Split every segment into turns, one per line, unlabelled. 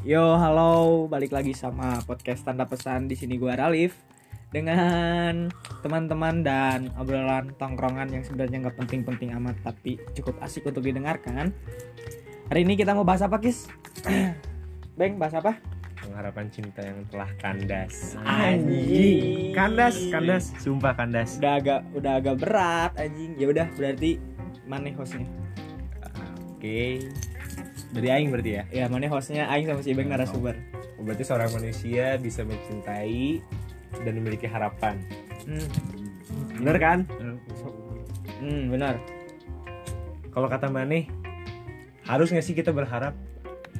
Yo, halo, balik lagi sama podcast tanda pesan di sini gua Ralif dengan teman-teman dan obrolan tongkrongan yang sebenarnya nggak penting-penting amat tapi cukup asik untuk didengarkan. Hari ini kita mau bahas apa, Kis? Beng, bahas apa?
pengharapan cinta yang telah kandas
Anjing.
kandas kandas sumpah kandas
Udah agak udah agak berat anjing. Ya udah, berarti mana hostnya?
oke dari aing berarti ya?
Ya, mana hostnya Aing sama si Beng narasumber.
berarti seorang manusia bisa mencintai dan memiliki harapan.
Hmm,
bener kan?
Hmm benar.
kalau kata Maneh harus nggak sih kita berharap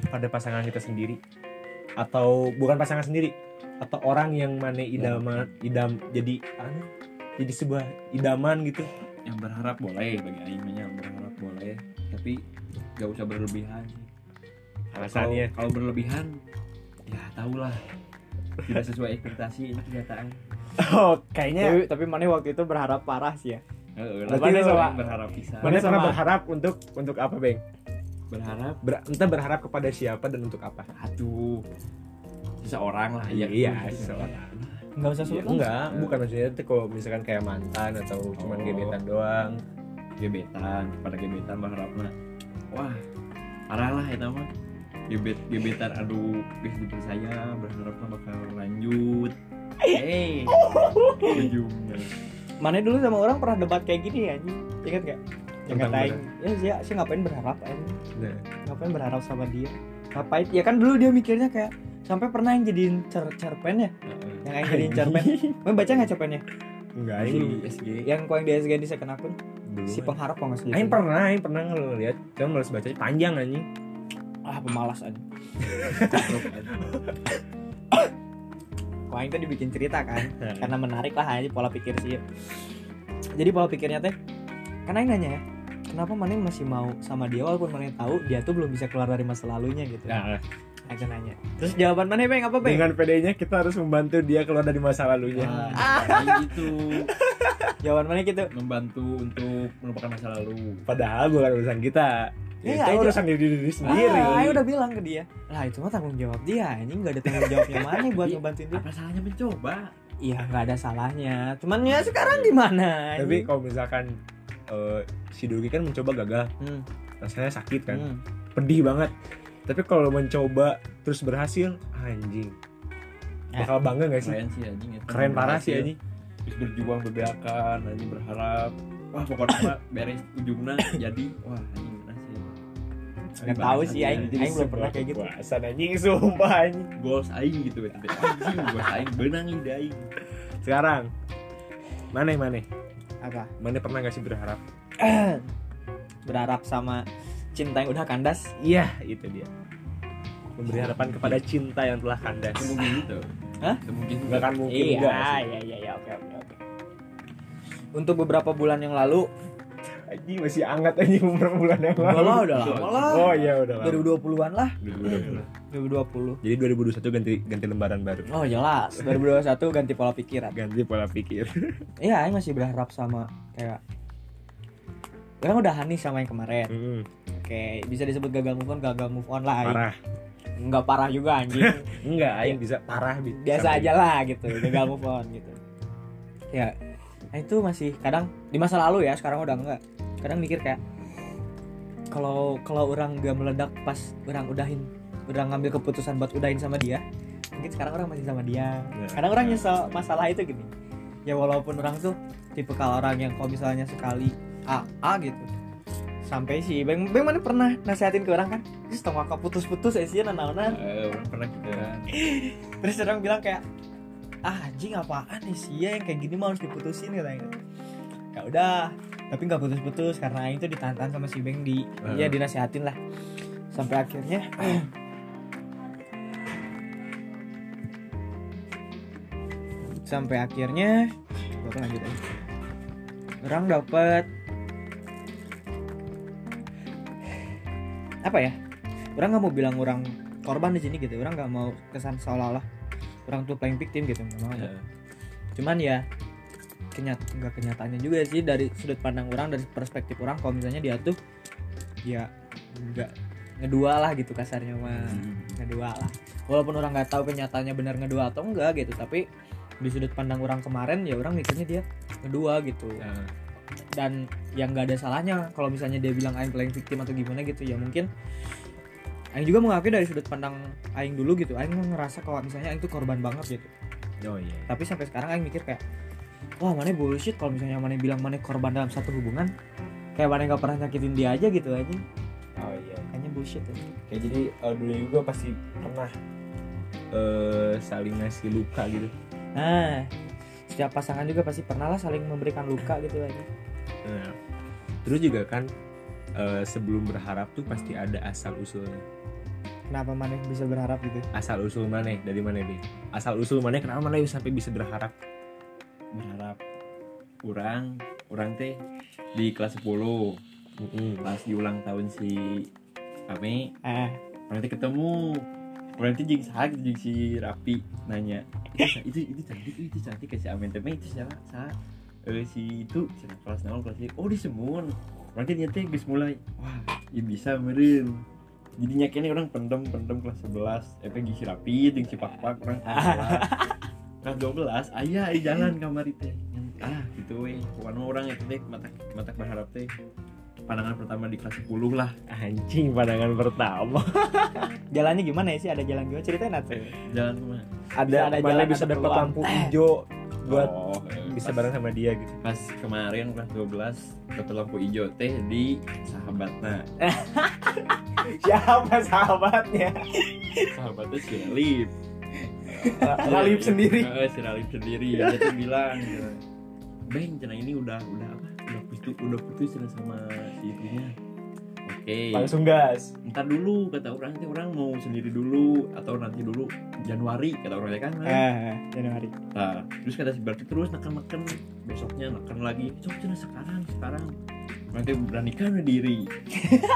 pada pasangan kita sendiri? Atau bukan pasangan sendiri atau orang yang Maneh idaman idam jadi anu, jadi sebuah idaman gitu?
Yang berharap boleh bagi Aing yang berharap boleh. Tapi gak usah berlebihan.
Alasannya
kalau berlebihan ya tau lah. Tidak sesuai ekspektasi ini kenyataan.
Oh kayaknya
Tapi, tapi mana waktu itu berharap parah sih ya.
Heeh,
Berarti sama-
berharap bisa.
Pernah
sama-
berharap untuk untuk apa Beng?
Berharap?
Ber- entah berharap kepada siapa dan untuk apa.
Aduh. Seseorang lah ya.
Iya seseorang.
Enggak usah
Ya,
sebut.
enggak, bukan maksudnya itu kalau misalkan kayak mantan atau cuman
Oh.
gebetan doang.
gebetan pada gebetan berharap mah wah parah lah itu mah gebet gebetan aduh guys dipercaya berharap mah bakal lanjut hey ujungnya
Mana dulu sama orang pernah debat kayak gini ya? Ingat gak? Yang ngatain, ya sih, sih ngapain berharap anjing?
Nah,
Ngapain berharap sama dia? Ngapain? Ya kan dulu dia mikirnya kayak sampai pernah yang jadiin cer cerpen ya? Yang yang jadiin cerpen. Mau baca nggak cerpennya?
enggak
di
ini
SG
Yang kau yang di SG di second akun
belum.
si pengharap kok nggak sih?
Aing pernah, aing pernah ngeliat, cuma males baca panjang anjing.
Ah pemalas anjing. Kok aing tadi bikin cerita kan? karena menarik lah aja pola pikir sih jadi pola pikirnya teh karena yang nanya ya kenapa Mane masih mau sama dia walaupun Mane tahu dia tuh belum bisa keluar dari masa lalunya gitu
Nah,
Aku nanya terus jawaban Mane Beng apa Beng?
dengan PD-nya kita harus membantu dia keluar dari masa lalunya.
Nah, kayak gitu
jawaban Mane gitu
membantu untuk melupakan masa lalu
Padahal bukan urusan kita.
Iya,
itu urusan diri diri sendiri.
ah, Aing udah bilang ke dia lah itu mah tanggung jawab dia ini nggak ada tanggung jawabnya Mane buat
Iya.
ngebantuin dia
apa salahnya mencoba
iya nggak ada salahnya cuman ya sekarang gimana
Tapi kalau misalkan eh, si Dogi kan mencoba gagal,
hmm,
rasanya sakit kan,
hmm.
pedih banget. Tapi kalau mencoba terus berhasil, anjing. Bakal bangga gak sih?
keren sih anjing ya.
Keren parah sih anjing.
Terus berjuang berdakan anjing berharap. Wah pokoknya beres ujungnya jadi wah anjing
nggak tahu sih Aing Aing belum pernah kayak gitu.
Kepuasan anjing sumpah anjing.
goals aing gitu ya anjing goals aing benang ide aing.
Sekarang mana mana?
Apa?
Mana pernah gak sih berharap?
berharap sama cinta yang udah kandas?
Iya itu dia. Memberi harapan kepada cinta yang telah kandas.
Gitu
Hah?
Mungkin
Gak akan mungkin
iya,
enggak sih.
iya, iya, iya, oke, oke, oke. Untuk beberapa bulan yang lalu,
Anjing masih hangat anjing beberapa bulan yang lalu.
udah lah, udah lama lah.
Oh iya udah lama.
2020-an lah,
Udah, udah, udah.
2020.
Jadi 2021 ganti ganti lembaran baru.
Oh jelas, 2021 ganti pola pikiran.
Ganti pola pikir.
Iya, Aing masih berharap sama kayak Orang udah nih sama yang kemarin.
Mm,
Oke, bisa disebut gagal move on, gagal move on lah.
Parah.
Enggak parah juga anjing.
Enggak, aing bisa parah bi-
Biasa
sampai-
aja lah gitu, gagal move on gitu. Ya, nah itu masih kadang di masa lalu ya, sekarang udah enggak. Kadang mikir kayak kalau kalau orang gak meledak pas orang udahin udah ngambil keputusan buat udahin sama dia mungkin sekarang orang masih sama dia
Ya.
kadang orang nyesel masalah itu gini ya walaupun orang tuh tipe kalau orang yang kalau misalnya sekali A A gitu sampai sih bang bang mana pernah nasihatin ke orang kan? Terus tong kakak putus-putus eh sih nanaonan
Eh, pernah gitu kan
terus orang bilang kayak ah anjing apaan nih sih yang kayak gini mah harus diputusin katanya. Ya udah tapi nggak putus-putus karena Aing tuh ditahan sama si Beng di
Hmm.
ya dinasihatin lah. Sampai akhirnya sampai akhirnya apa lanjut aja orang dapat apa ya? Orang nggak mau bilang orang korban di sini gitu. Orang nggak mau kesan seolah-olah orang tuh playing victim gitu mau
Ya.
cuman ya kenyat nggak kenyataannya juga sih dari sudut pandang orang dari perspektif orang. Kalau misalnya dia tuh ya nggak ngedua lah gitu kasarnya mah. Ngedua lah. Walaupun orang nggak tahu kenyataannya benar ngedua atau enggak gitu tapi di sudut pandang orang kemarin ya orang mikirnya dia ngedua gitu.
Nah,
dan yang nggak ada salahnya kalau misalnya dia bilang aing playing victim atau gimana gitu ya mungkin aing juga mengakui dari sudut pandang aing dulu gitu aing ngerasa kalau misalnya aing tuh korban banget gitu.
Oh iya
tapi sampai sekarang aing mikir kayak wah mana bullshit kalau misalnya mana bilang mana korban dalam satu hubungan kayak mana nggak pernah nyakitin dia aja gitu aja.
Oh iya.
Kayaknya bullshit ya.
kayak jadi eh, dulu juga pasti pernah eh saling ngasih luka gitu.
Nah setiap pasangan juga pasti pernah lah saling memberikan luka gitu aja
Nah, terus juga kan eh, sebelum berharap tuh pasti ada asal usulnya.
Kenapa mana bisa berharap gitu?
Asal usul mana? Dari mana nih asal usul mana? Kenapa mana sampai bisa berharap?
Berharap. Kurang kurang teh di kelas 10
Mm-mm.
pas di ulang tahun si kami orang teh ketemu teh jeng sah jeng si Rapi nanya itu itu itu cantik itu cantik ke si Amin itu siapa? Sa eh, si itu cina kelas nol kelas oh di orang teh nyata geus mulai. Wah ya bisa meren jadinya kayaknya orang pendem pendem kelas 11 eh si Rapi jeng si Pak Pak orang kelas 11 kelas 12 ayah jalan kamar teh ah gitu weh. Pokoknya orang itu teh mata mata berharap teh pandangan pertama di kelas 10 lah.
Anjing pandangan pertama.
Jalannya gimana ya sih? Ada jalan gimana? Ceritain atuh
jalan ke mana
ada
ada
mana
jalan,
bisa
ada
dapat lampu hijau buat
oh, eh,
bisa
pas-
bareng sama dia gitu.
pas kemarin kelas 12 dapat lampu hijau teh di sahabatnya.
Siapa sahabatnya?
Sahabatnya si Ralif
Ralif sendiri.
Eh, si Ralif sendiri. Dia tuh bilang Beng cina ini udah udah putus udah putus cina sama si itunya oke.
Langsung gas.
Ntar dulu kata orang teh orang mau sendiri dulu atau nanti dulu Januari kata orangnya kan?
Eh Januari.
Nah, terus kata si Berti terus neken neken besoknya neken lagi. Cok cina sekarang sekarang. Nanti beranikan diri.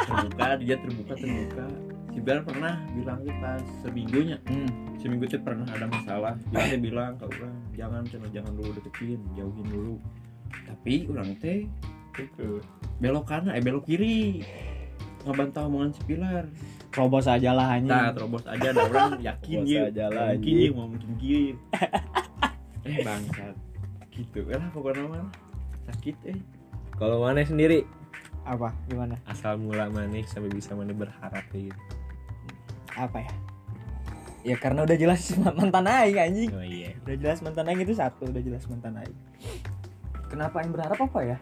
Terbuka dia terbuka terbuka. Si Ber pernah bilang tuh pas seminggunya.
Hmm.
seminggu itu pernah ada masalah. Dia teh bilang ke orang jangan cina jangan dulu deketin jauhin dulu. Tapi orang teh
gitu.
Belok kanan eh belok kiri. Ngebantah omongan si Pilar.
Robos aja lah anjing.
Nah, terobos aja ada orang yakin
Terobos
ya.
aja lah,
mungkin
anjing.
ya, mau mungkin gini. eh bangsat. Gitu. Eh lah pokoknya mah. Sakit eh.
kalau mana sendiri?
Apa? Gimana?
Asal mula mana sampai bisa mana berharap kayak gitu.
Apa ya? Ya karena udah jelas mantan aing anjing.
Oh iya.
Udah jelas mantan aing itu satu udah jelas mantan aing. Kenapa aing berharap apa ya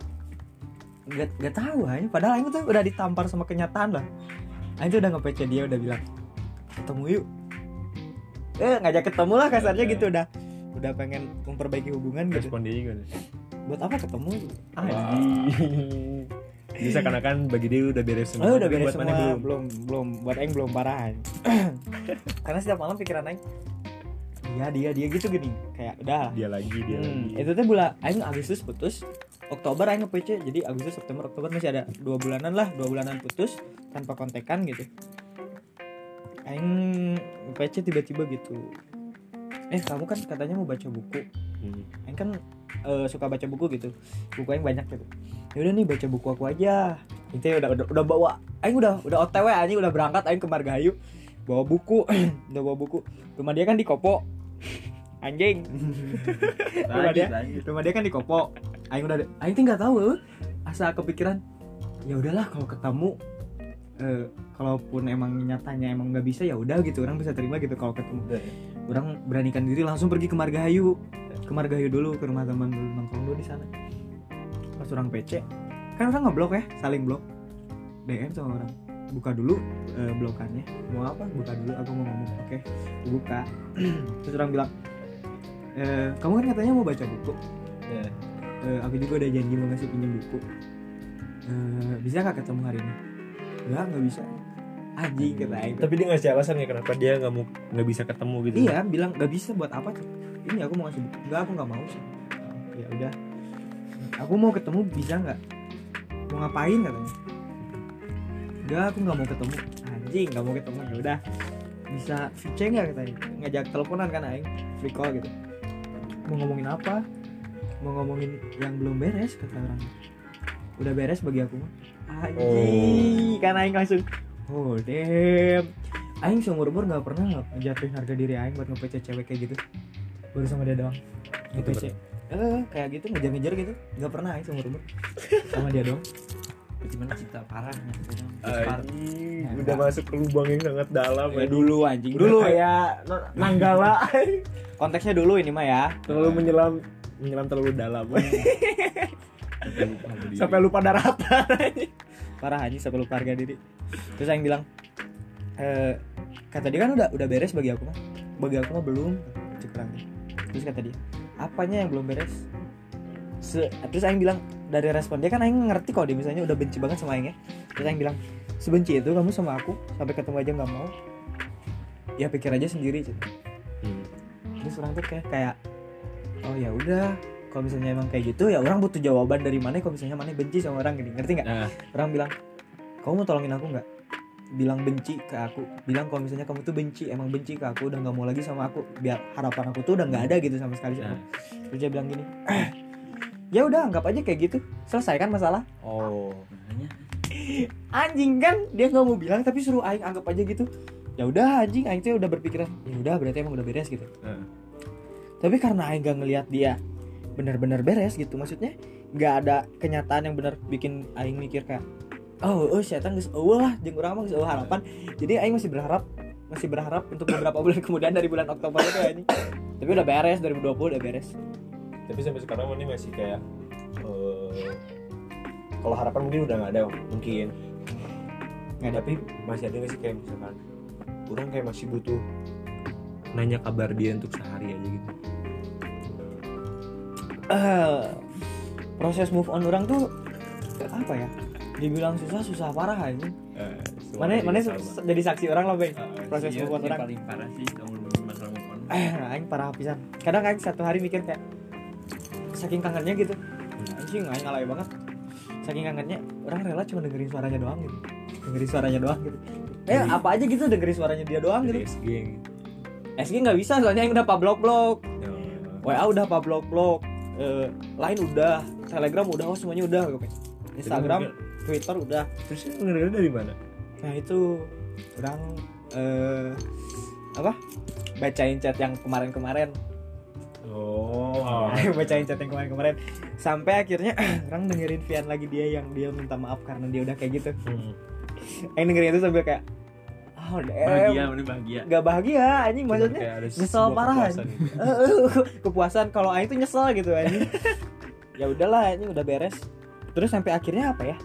nggak nggak tahu aing padahal aing tuh udah ditampar sama kenyataan lah. Aing tuh udah nge dia udah bilang ketemu yuk. Eh ngajak ketemu lah kasarnya gitu udah. Udah pengen memperbaiki hubungan gitu.
Respon dia gimana
buat apa ketemu?
Anjing. Bisa karena kan bagi dia udah beres semua
Oh, udah beres semua.
belum?
Belum. belum, Buat Aing belum parah. Karena setiap malam pikiran Aing dia dia dia gitu gini. Kayak udah.
dia lagi dia
Hmm,
lagi
itu tuh bulan Aing Agustus putus. Oktober Aing nge-PC. Jadi Agustus, September, Oktober masih ada dua bulanan lah, dua bulanan putus tanpa kontekan gitu. Aing nge-PC tiba-tiba gitu. Eh kamu kan katanya mau baca buku.
Hmm.
Aing kan eh, suka baca buku gitu. Buku Aing banyak gitu. Ya udah nih baca buku aku aja. Intinya udah udah, udah bawa. Aing udah udah OTW anjing udah berangkat Aing ke Margahayu. Bawa buku, udah bawa buku. Rumah dia kan di Kopo. Anjing. Rumah dia,
lanjut.
rumah dia kan di Kopo. Aing udah Aing tuh nggak tahu eh. asa kepikiran. Ya udahlah kalau ketemu eh kalaupun emang nyatanya emang nggak bisa ya udah gitu orang bisa terima gitu kalau ketemu orang beranikan diri langsung pergi ke Margahayu ke Margahayu dulu ke rumah teman dulu nongkrong dulu di sana pas orang PC kan orang ngeblok ya saling blok DM sama orang buka dulu eh, blokannya mau apa buka dulu aku mau ngomong oke buka terus orang bilang "Eh, kamu kan katanya mau baca buku
Ya.
Eh, aku juga udah janji mau ngasih pinjam buku Eh, bisa nggak ketemu hari ini Enggak, nggak bisa Anjing kata Aing
tapi dia ngasih alasan ya kenapa dia nggak mau nggak bisa ketemu gitu
Iya, bilang nggak bisa buat apa? Ini aku mau ngasih buku. Enggak, aku nggak mau sih. Ya udah. Aku mau ketemu bisa nggak? Mau ngapain katanya? Enggak, aku nggak mau ketemu. Anjing, nggak mau ketemu. Ya udah. Bisa VC nggak katanya? Ngajak teleponan kan aing, free call gitu. Mau ngomongin apa? Mau ngomongin yang belum beres kata orang. Udah beres bagi aku mah. Anjing, kan aing langsung oh damn aing seumur umur nggak pernah ngejatuhin harga diri aing buat nge cewek kayak gitu baru sama dia doang
Gitu
nge eh kayak gitu ngejar-ngejar gitu nggak pernah aing seumur umur sama dia doang
gimana cinta parahnya
Anjing, udah masuk ke lubang yang sangat dalam
ya
ya.
dulu anjing.
Dulu. no- nanggala.
Konteksnya dulu ini mah ya
terlalu menyelam menyelam terlalu dalam.
Sampai lupa
daratan.
parah anjing sampai lupa harga diri. Terus aing bilang eh kata dia kan udah udah beres bagi aku mah. Bagi aku mah belum cekrang terus kata dia apanya yang belum beres? Se- terus aing bilang dari respon dia kan aing ngerti kok dia misalnya udah benci banget sama aing ya. Terus aing bilang sebenci itu kamu sama aku sampai ketemu aja nggak mau. Ya pikir aja sendiri gitu.
Hmm.
terus orang tuh kayak kayak oh ya udah kalau misalnya emang kayak gitu ya orang butuh jawaban dari mana kalau misalnya mana benci sama orang gini ngerti nggak?
Nah.
Orang bilang kamu mau tolongin aku nggak? Bilang benci ke aku. Bilang kalau misalnya kamu tuh benci emang benci ke aku udah nggak mau lagi sama aku biar harapan aku tuh udah nggak ada gitu sama sekali.
Nah.
Terus dia bilang gini ya udah anggap aja kayak gitu. Selesaikan masalah?
Oh.
makanya.
Anjing kan dia nggak mau bilang tapi suruh aing anggap aja gitu. Ya udah anjing aing tuh udah berpikiran ya udah berarti emang udah beres gitu.
Heeh.
tapi karena aing gak ngelihat dia benar-benar beres gitu maksudnya nggak ada kenyataan yang benar bikin aing mikir kayak oh oh setan geus eueuh lah jeung urang mah geus eueuh harapan. Jadi aing masih berharap masih berharap untuk beberapa bulan kemudian dari bulan Oktober itu anjing. Tapi udah beres 2020 udah beres
Tapi sampai sekarang ini masih kayak eh, kalau harapan mungkin udah nggak ada mungkin.
nggak ada.
Tapi masih ada nggak sih kayak misalkan orang kayak masih butuh nanya kabar dia untuk sehari aja gitu.
Eh, proses move on orang tuh apa ya? Dibilang susah susah parah anjing
Eh,
mana mana jadi saksi orang loh bang
Eh,
proses
Iya,
move on orang.
paling parah sih kamu masalah move on.
Eh aing parah pisan. Kadang aing satu hari mikir kayak saking kangennya gitu. Anjing aing alay banget. Saking kangennya orang rela cuma dengerin suaranya doang gitu. Dengerin suaranya doang gitu. Eh
Jadi-
apa aja gitu dengerin suaranya dia doang gitu.
SG gitu.
SG nggak bisa soalnya aing udah pa blok. Blok. WA udah pa blok. Blok eh, lain udah telegram udah oh semuanya udah oke. Instagram
Jadi
Twitter udah.
Terus ngedengerin dari mana?
nah itu orang eh apa? Bacain chat yang kemarin-kemarin
Oh.
bacain chat yang kemarin-kemarin. Sampai akhirnya orang dengerin Vian lagi dia yang dia minta maaf karena dia udah kayak gitu.
Hmm.
yang dengerin itu sambil kayak oh
bahagia
damn
mana bahagia.
Gak bahagia anjing maksudnya nyesel parah,
kepuasan gitu.
kepuasan kalau Aing tuh nyesel gitu anjing. Ya udahlah ini udah beres. Terus sampai akhirnya apa ya?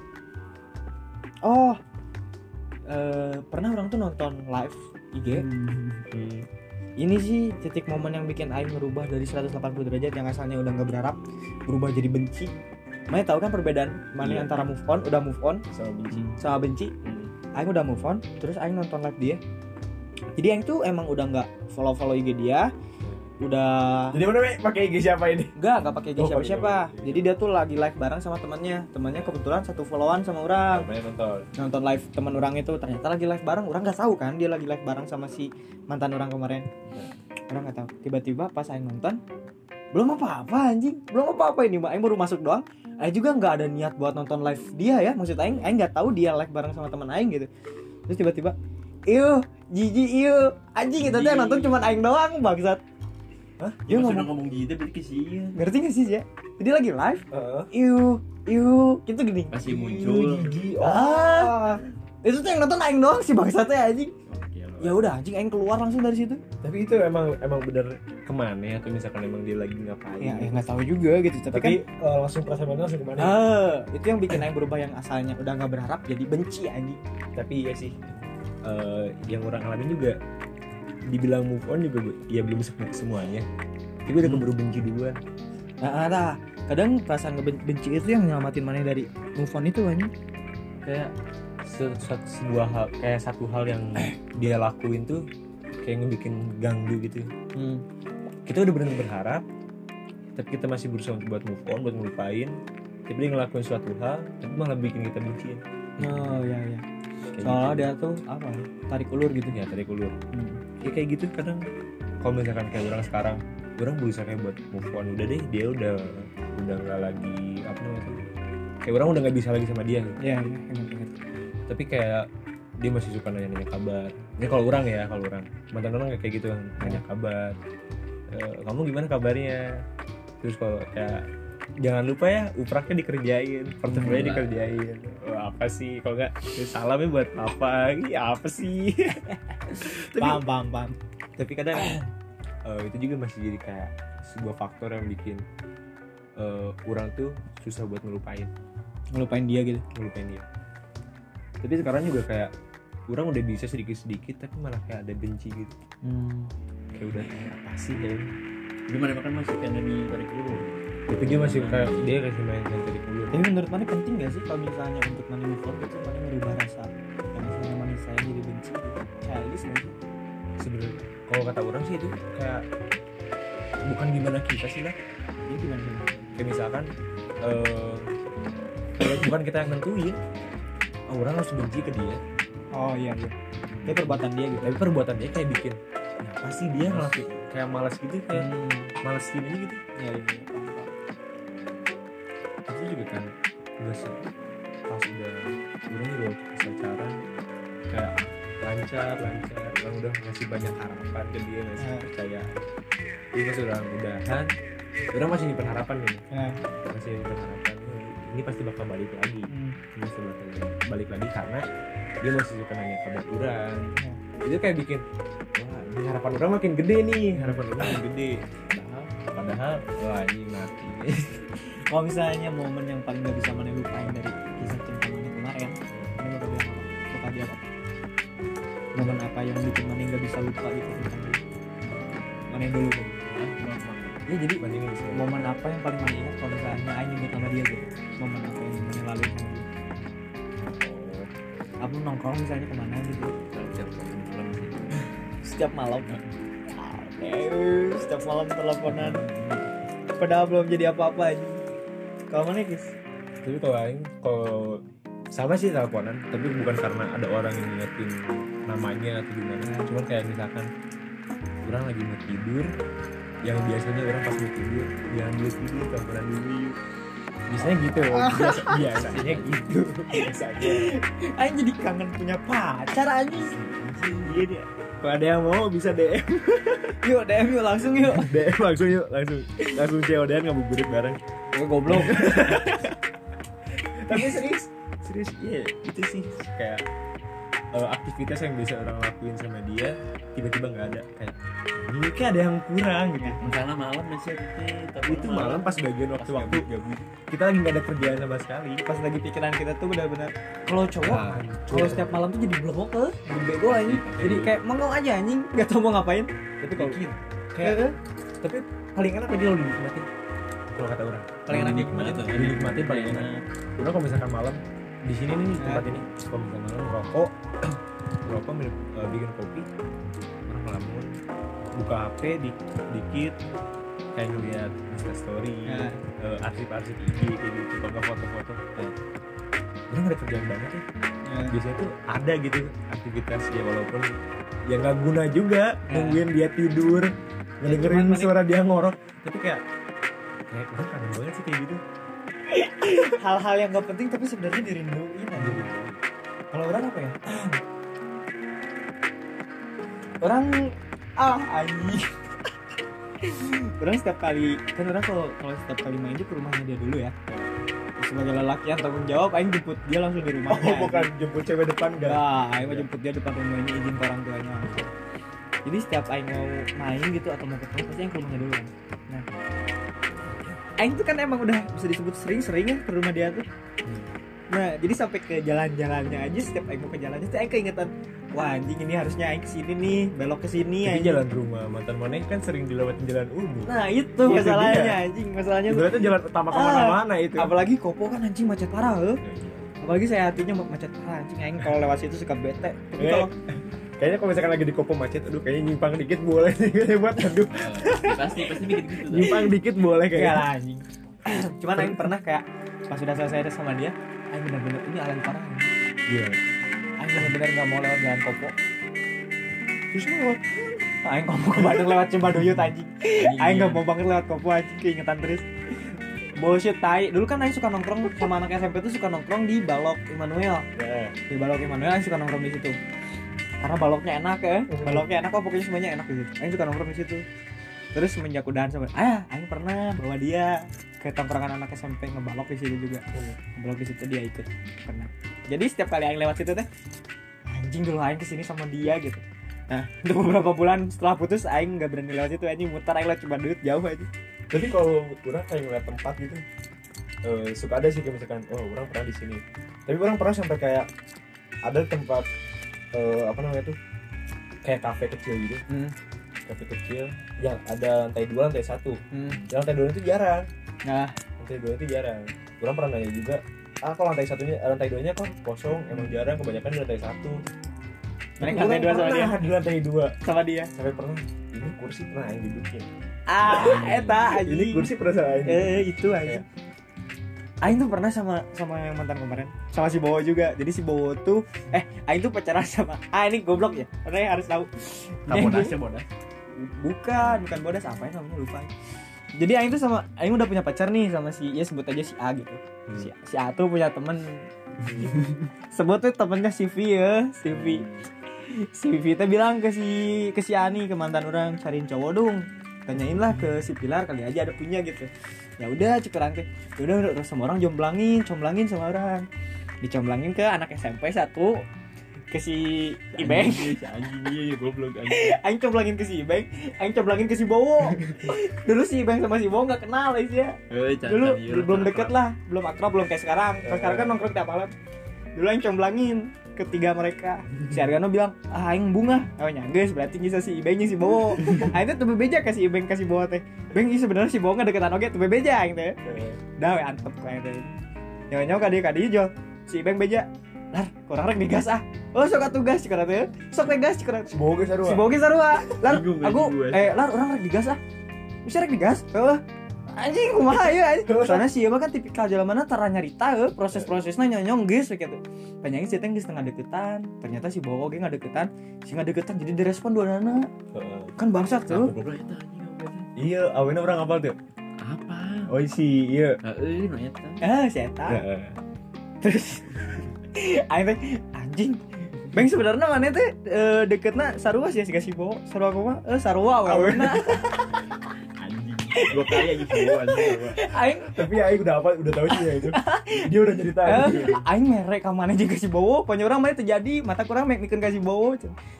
Oh eh, pernah orang tuh nonton live IG
Hmm.
Ini sih titik momen yang bikin Aing merubah dari 180 derajat yang asalnya udah nggak berharap berubah jadi benci Mana tahu kan perbedaan mana
Iya.
antara move on udah move on
Sama benci.
sama benci
Hmm.
Aing udah move on terus Aing nonton live dia jadi Aing tuh emang udah nggak follow follow IG dia udah.
Jadi mana pakai IG siapa ini?
nggak nggak pakai IG
Oh,
siapa siapa. jadi dia tuh lagi live bareng sama temannya temannya kebetulan satu followan sama orang.
Nonton.
nonton live teman orang itu. Ternyata lagi live bareng. Orang nggak tahu kan dia lagi live bareng sama si mantan orang kemarin. Orang nggak tahu. Tiba-tiba pas Aing nonton belum apa-apa anjing. Belum apa-apa ini mbak Aing baru masuk doang. Aing juga nggak ada niat buat nonton live dia ya. Maksud Aing Aing nggak tahu dia live bareng sama teman Aing gitu. Terus tiba-tiba Iyo, jiji iyo, anjing tuh yang nonton cuma Aing doang bangsat.
Hah?
Dia
ya
ngomong,
ngomong ngomong gitu berarti kesian
ngerti gak sih ya? Jadi lagi live,
Heeh.
iyo, iyo, gitu gini.
pasti muncul
Gigi.
Ah, itu tuh yang nonton Aing doang sih bangsatnya anjing. Ya udah anjing Aing keluar langsung dari situ.
Tapi itu emang emang bener ke mana atau misalkan emang dia lagi ngapain?
Ya, ya nggak tahu juga gitu. Tapi,
Tapi
kan,
eh, langsung perasaan mana langsung ke mana?
ah, itu yang bikin Aing berubah yang asalnya udah nggak berharap jadi benci anjing.
Tapi ya sih, eh, yang orang alamin juga dibilang move on juga bu- ya belum se- semuanya. Tapi udah
Hmm.
keburu benci duluan.
Nah, nah, kadang perasaan ngebenci itu yang nyelamatin mana dari move on itu anjing.
Kayak se- se- sebuah hal kayak satu hal yang dia lakuin tuh kayak ngebikin ganggu gitu.
Hmm.
Kita udah benar berharap, tapi kita masih berusaha untuk buat move on, buat ngelupain. Tapi dia ngelakuin suatu hal, tapi malah bikin kita benci.
Oh ya ya. Soalnya
gitu.
dia tuh apa? ya, Tarik ulur gitu.
ya tarik ulur.
Hmm.
ya kayak gitu kadang kalau misalkan kayak orang sekarang orang berusaha kayak buat move on udah deh dia udah udah nggak lagi apa namanya tuh, kayak orang udah nggak bisa lagi sama dia gitu.
Ya, ya, ingat ingat.
tapi kayak dia masih suka nanya-nanya kabar ini kalau orang ya kalau orang mantan orang kayak gitu nanya kabar Eh, kamu gimana kabarnya terus kalau kayak jangan lupa ya upraknya dikerjain portofolio
Hmm.
dikerjain. Wah, apa sih? Kalau nggak "Ya, salamnya buat apa ya apa sih? Tapi,
paham paham paham.
Tapi kadang eh, itu juga masih jadi kayak sebuah faktor yang bikin eh, orang tuh susah buat ngelupain.
Ngelupain dia gitu?
Ngelupain dia. Tapi sekarang juga kayak orang udah bisa sedikit-sedikit tapi malah kayak ada benci gitu.
Hmm.
kayak udah kayak apa sih ya
gimana makan masih kena di tarik ulur
tapi dia masih kayak dia kasih main yang dulu
tapi menurut mana penting gak sih kalau misalnya untuk mana move on itu mana merubah rasa? Yang misalnya mana saya jadi benci gitu childish gak sih?
Sebenarnya kalau kata orang sih itu kayak bukan gimana kita sih lah.
Ini gimana gimana?
Kayak misalkan kayak bukan kita yang nentuin oh, orang harus benci ke dia.
Oh iya iya. Kayak perbuatan dia gitu.
Tapi perbuatan dia kayak bikin ya sih dia ngelakuin kayak malas gitu kayak
hmm.
malas gini gitu.
Iya iya
udah pas udah waktu pas pacaran kayak lancar lancar. Orang udah ngasih banyak harapan ke dia ngasih
Ya.
percaya. Ini pas udah udahan orang masih nyimpen harapan nih.
Ya.
masih nyimpen harapan. "Oh, ini pasti bakal balik lagi.
Hmm.
ini pasti bakal balik lagi karena dia masih suka nanya kabar orang.
Ya.
itu kayak bikin wah ini harapan orang makin gede nih harapan orang makin gede. Padahal padahal wah ini mati
kalau misalnya momen yang paling gak bisa mana lupain dari kisah cinta mana kemarin ini bakal bilang apa? Bakal bilang apa? Momen apa yang bikin mana gak bisa lupa gitu tentang dia? Mana yang dulu Bang? ya jadi momen apa yang paling mana ingat? Kalau misalnya Aing nyebut sama dia gitu momen apa yang mana lalu sama dia? Apa nongkrong misalnya ke mana gitu?
Setiap
malam Eh, setiap malam? Teleponan padahal belum jadi apa-apa aja kalau mana kis?
Tapi kalau aing kalau sama sih teleponan tapi bukan karena ada orang yang ngingetin namanya atau gimana. Cuman kayak misalkan orang lagi mau tidur yang biasanya orang pas mau tidur jangan dulu tidur teleponan dulu yuk. Biasanya gitu biasa biasanya gitu. Biasanya.
Aing jadi kangen punya pacar anjing.
Iya dia. Kalau ada yang mau bisa DM
yuk DM yuk langsung yuk.
DM langsung yuk langsung. Langsung COD-an ngabuburit bareng
Gue goblok.
Tapi serius? Serius iya itu sih. Kayak eh, aktivitas yang bisa orang lakuin sama dia tiba-tiba nggak ada. Kayak ini kayak ada yang kurang gitu.
Misalnya malam masih tapi
itu malam. pas bagian waktu-waktu
gabut.
Kita lagi nggak ada kerjaan sama sekali.
Pas lagi pikiran kita tuh benar-benar kalau cowok
Hancur.
kalau setiap malam tuh jadi blok ke jadi bego anjing jadi kayak mengong aja anjing. Nggak tahu mau ngapain.
Tapi kalau kayak tapi paling enak aja lo dinikmatin kalau kata orang.
Paling enak
gimana tuh?
dinikmatin paling enak. Udah kalau misalkan malam di sini nih tempat ini kalau misalkan malam ngerokok. Ngerokok minum, bikin kopi. Orang ngelamun. Buka HP di, dikit. Kayak ngeliat Insta story
Ya.
eh, arsip-arsip IG kayak gitu kalau foto-foto nah, orang ada kerjaan banget ya biasanya tuh ada gitu aktivitas ya walaupun ya nggak guna juga
Ya.
nungguin dia tidur ngedengerin
cuman paling-
suara dia ngorok. Tapi kayak kayak orang kangen banget sih kayak gitu.
Hal-hal yang gak penting tapi sebenarnya dirinduin aja kalau orang apa ya? Orang ah anjing. Orang setiap kali kan orang kalau kalau setiap kali main ke rumahnya dia dulu ya. Sebagai lelaki yang tanggung jawab aing jemput dia langsung di rumahnya
oh bukan jemput cewek depan enggak.
Enggak, Aing mah jemput dia depan rumahnya izin ke orang tuanya. Jadi setiap Aing mau main gitu atau mau ketemu pasti Aing ke rumahnya dulu kan. Nah, Aing tuh kan emang udah bisa disebut sering-sering ya ke rumah dia tuh. Nah, jadi sampai ke jalan-jalannya aja setiap Aing mau ke jalannya tuh Aing keingetan Wah anjing ini harusnya Aing ke sini nih, belok ke sini anjing.
jalan rumah mantan maneh kan sering dilewatin jalan umum
Nah itu
Itu
masalahnya
dia.
anjing, masalahnya.
Ibaratnya jalan utama ke mana-mana itu
Apalagi Kopo kan anjing macet parah heuh.
Ya, iya.
Apalagi saya hatinya macet parah anjing Aing kalau lewat situ suka bete. Tapi
Eh,
kalau
Kayaknya kalau misalkan lagi di kopo macet, aduh kayaknya nyimpang dikit boleh nih kayaknya buat aduh
pasti pasti bikin gitu
nyimpang dikit boleh
Enggak
kayaknya.
lah anjing. Cuman Aing pernah kayak pas sudah selesai sama dia, Aing bener-bener ini alay parah.
Iya.
Aing bener-bener nggak mau lewat jalan Kopo.
Terus mau lewat
Aing ngomong ke Bandung lewat Cimbaduyut anjing.
Anjing,
Aing nggak
iya.
mau banget lewat Kopo anjing keingetan terus. bullshit tai dulu kan Aing suka nongkrong sama anak SMP tuh suka nongkrong di Balok Immanuel
Nah,
di Balok Immanuel Aing suka nongkrong di situ karena baloknya enak ya. Baloknya enak kok pokoknya semuanya enak gitu. Aing suka nongkrong di situ. Terus semenjak udahan sama ah Aing pernah bawa dia ke tongkrongan anak SMP ngebalok di situ juga. Ngebalok di situ dia ikut. Pernah. Jadi setiap kali Aing lewat situ teh anjing dulu Aing ke sini sama dia gitu. Nah untuk beberapa bulan setelah putus Aing nggak berani lewat situ anjing muter Aing lewat cuma duit jauh aja.
Tapi kalau orang kayak ngeliat tempat gitu eh, suka ada sih kayak misalkan oh orang pernah di sini. Tapi orang pernah sampai kayak ada tempat eh, apa namanya tuh? Kayak kafe kecil gitu.
Hmm.
kafe kecil. Yang ada lantai dua lantai satu.
Hmm.
yang lantai dua itu jarang.
Nah.
Lantai dua itu jarang. Orang pernah nanya juga ah kok lantai satunya lantai duanya kok kosong? Emang jarang kebanyakan di lantai satu. Orang
lantai dua sama dia?
di lantai dua.
Sama dia?
Sampai pernah ini kursi pernah yang dudukin
ah eta
ini kursi pernah saya
eh itu aja. Aing tuh pernah sama sama yang mantan kemarin. Sama si Bowo juga. Jadi si Bowo tuh eh Aing tuh pacaran sama ah ini goblok ya. Karena yang harus tahu. Dia-
Kabodasnya bodas.
bukan bukan bodas. Apa ya namanya? Lupa. Jadi Aing tuh sama Aing udah punya pacar nih sama si ya sebut aja si A gitu.
Hmm.
si, si A tuh punya temen. Sebut tuh temennya si V ya si V. Si V tuh bilang ke si ke si Ani ke mantan orang cariin cowok dong. Tanyain lah ke si Pilar kali aja ada punya gitu ya udah cekurang teh. Ya udah udah sama orang jomblangin comblangin sama orang. Dicomblangin ke anak SMP satu ke si Ibeng.
anjing iya goblok anjing.
Comblangin ke si Ibeng Aing comblangin ke si Bowo. Dulu si Ibeng sama si Bowo gak kenal aja
can-
dulu
iya,
belum deket lah belum akrab belum kayak sekarang. Kalau sekarang kan nongkrong tiap malam. Dulu Aing comblangin ketiga mereka. Si Argano bilang ah Aing bunga. Oh nyangges berarti bisa si Ibeng si Bowo. Aing tuh tuh bebeja ke si Ibeng ke si Bowo teh. Beng ini sebenarnya si Bowo nggak deketan oke tuh bebeja Aing teh. Dah we antep kayak teh. Nyawa nyawa kadi kadi jo si Ibeng beja lar kurang rek digas ah. Oh sok tugas cik teh. Sok teh gas cik
si boga sarua.
Si Bowo sarua. Lar aku eh lar orang rek digas ah. Bisa rek digas? Heeh anjing kumaha ya soalnya sih mah kan tipikal jalan mana tara nyarita eh proses-prosesnya nyonyong geus we gitu. Panjangnya sih teh geus tengah deketan ternyata si Bowo ge deketan si deketan jadi direspon dua nana. Kan bangsat tuh.
Iya awalnya orang apal tuh.
Apa?
oh si iya.
Heeh, no eta.
ah si eta. Terus aing teh anjing. Bang sebenarnya mana teh eh, deketna sarua sih si Bowo sarua kumaha eh sarua
Anjing. Dua kali aja gua.
aing
tapi Aing udah apa udah tahu sih ya itu dia udah cerita
Eh, aing merek ka mana juga si Bowo, pokoknya orang mana terjadi, mata kurang mek mikir ka si Bowo.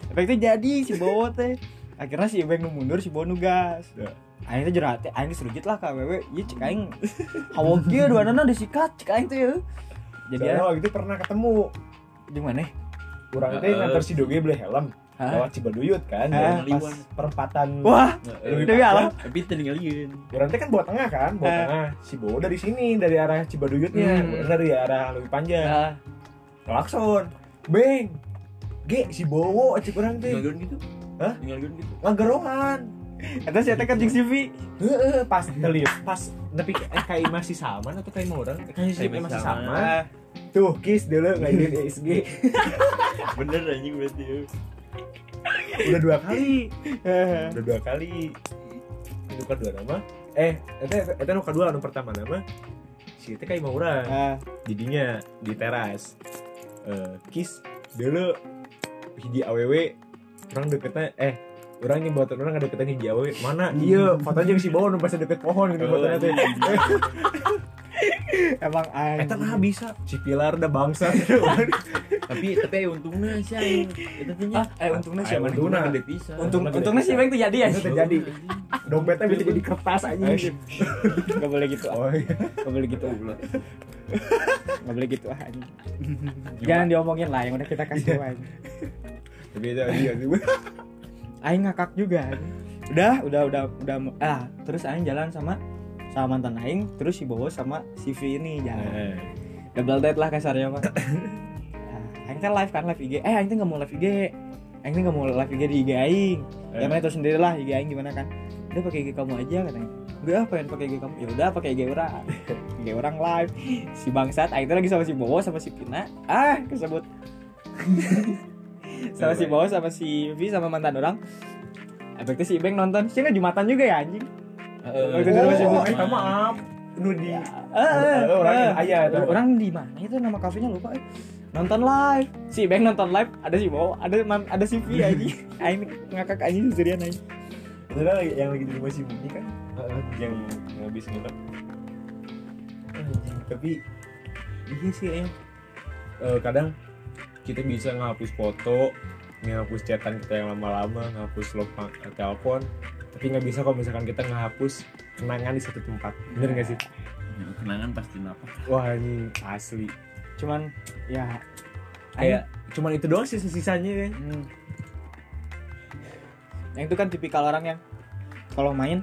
Efeknya jadi si Bowo teh. Akhirnya si Ibeng nu mundur si Bowo nu gas.
Ya.
Aing teh jerat teh, aing serujit lah ka wewe. Ieu cek aing hawa kieu dua nana disikat cek aing teh. ya. Jadi ya,
waktu itu pernah ketemu
di mana?
orang itu
Heeh.
nganter si Doge beli helm
Hah?
lewat Cibaduyut kan
Hah?
pas perempatan
Wah,
Heeh.
Dewi alam.
Tapi tinggalin.
orang teh kan bawa tengah kan bawa
Hah?
tengah si Bowo dari sini dari arah Cibaduyutnya
Hmm.
Bener dari arah lebih panjang
ya.
klakson beng Ge, si Bowo cik orang teh
Tinggalin gitu.
Hah?
Tinggalin gitu.
ngagerohan
Eta si eta kan jeung CV.
Heeh, pas terlihat pas tapi eh kayak masih sama atau kayak mau orang kayak si
Kayak
masih sama. tuh kiss dulu ngajarin ESG
Bener anjing berarti.
Udah dua kali. Udah dua kali. Itu kan dua nama. Eh itu itu nu kedua nu pertama nama si itu kayak mau orang
Ah,
jadinya di teras. Eh, kiss dulu hiji aww orang deketnya eh orang yang buat orang deketan hiji aww mana? Iya. Fotonya si bawah nu pas deket pohon gitu
Oh,
fotonya teh
emang aing.
Eta nah bisa si Pilar udah bangsa
Tapi tapi untungnya sih aing eta teh nya.
Ah, eh untungnya
Ah,
sih emang.
untungnya.
gede pisan.
Untung
Untungnya
untungnya
gede
si Ibeng tuh jadi ya.
Itu terjadi.
Anjing.
dompetnya bisa jadi kertas aja
Gak boleh gitu.
oh iya
Gak boleh gitu.
Goblok.
Gak boleh gitu ah, anjing. Jangan diomongin lah yang udah kita kasih aja.
tapi itu iya sih
Aing ngakak juga. anjing. Udah, udah, udah, udah. Ah, terus Aing jalan sama sama mantan Aing, terus si Bowo sama si V ini jalan. Double date lah kasarnya mah. Nah, Aing kan live kan live IG. Eh, Aing tuh nggak mau live IG. Aing tuh nggak mau live IG di IG Aing. Ya mana tahu sendiri lah IG Aing gimana kan. Udah pakai IG kamu aja katanya. Udah pengen pakai IG kamu. Ya udah pakai IG orang. IG orang live. Si bangsat Aing tuh lagi sama si Bowo sama si Pina. Ah, kesebut. sama si Bowo sama si V sama mantan orang. Efeknya si Ibeng nonton. Sih nggak jumatan juga ya anjing. Itu
oh
buka.
eh maaf. Nu di
Eh,
eh, orang
eh,
yang ayah
orang di mana itu? Nama kafenya lupa eh. nonton live. Si Beng nonton live ada si Bo ada ada si Vi aja. Aing ngakak aja sendirian aja.
Padahal yang lagi di rumah si Bumi kan yang ngabis nginep. Tapi iya sih ya. Eh, kadang kita bisa ngapus foto, ngapus chatan kita yang lama-lama, ngapus log telepon, tapi nggak bisa kalau misalkan kita ngapus kenangan di satu tempat. Bener nggak sih?
Ya, kenangan pasti napak
Wah ini asli.
cuman ya
Kayak cuman itu doang sih sisanya kan.
Hmm. Yang itu kan tipikal orang yang kalau main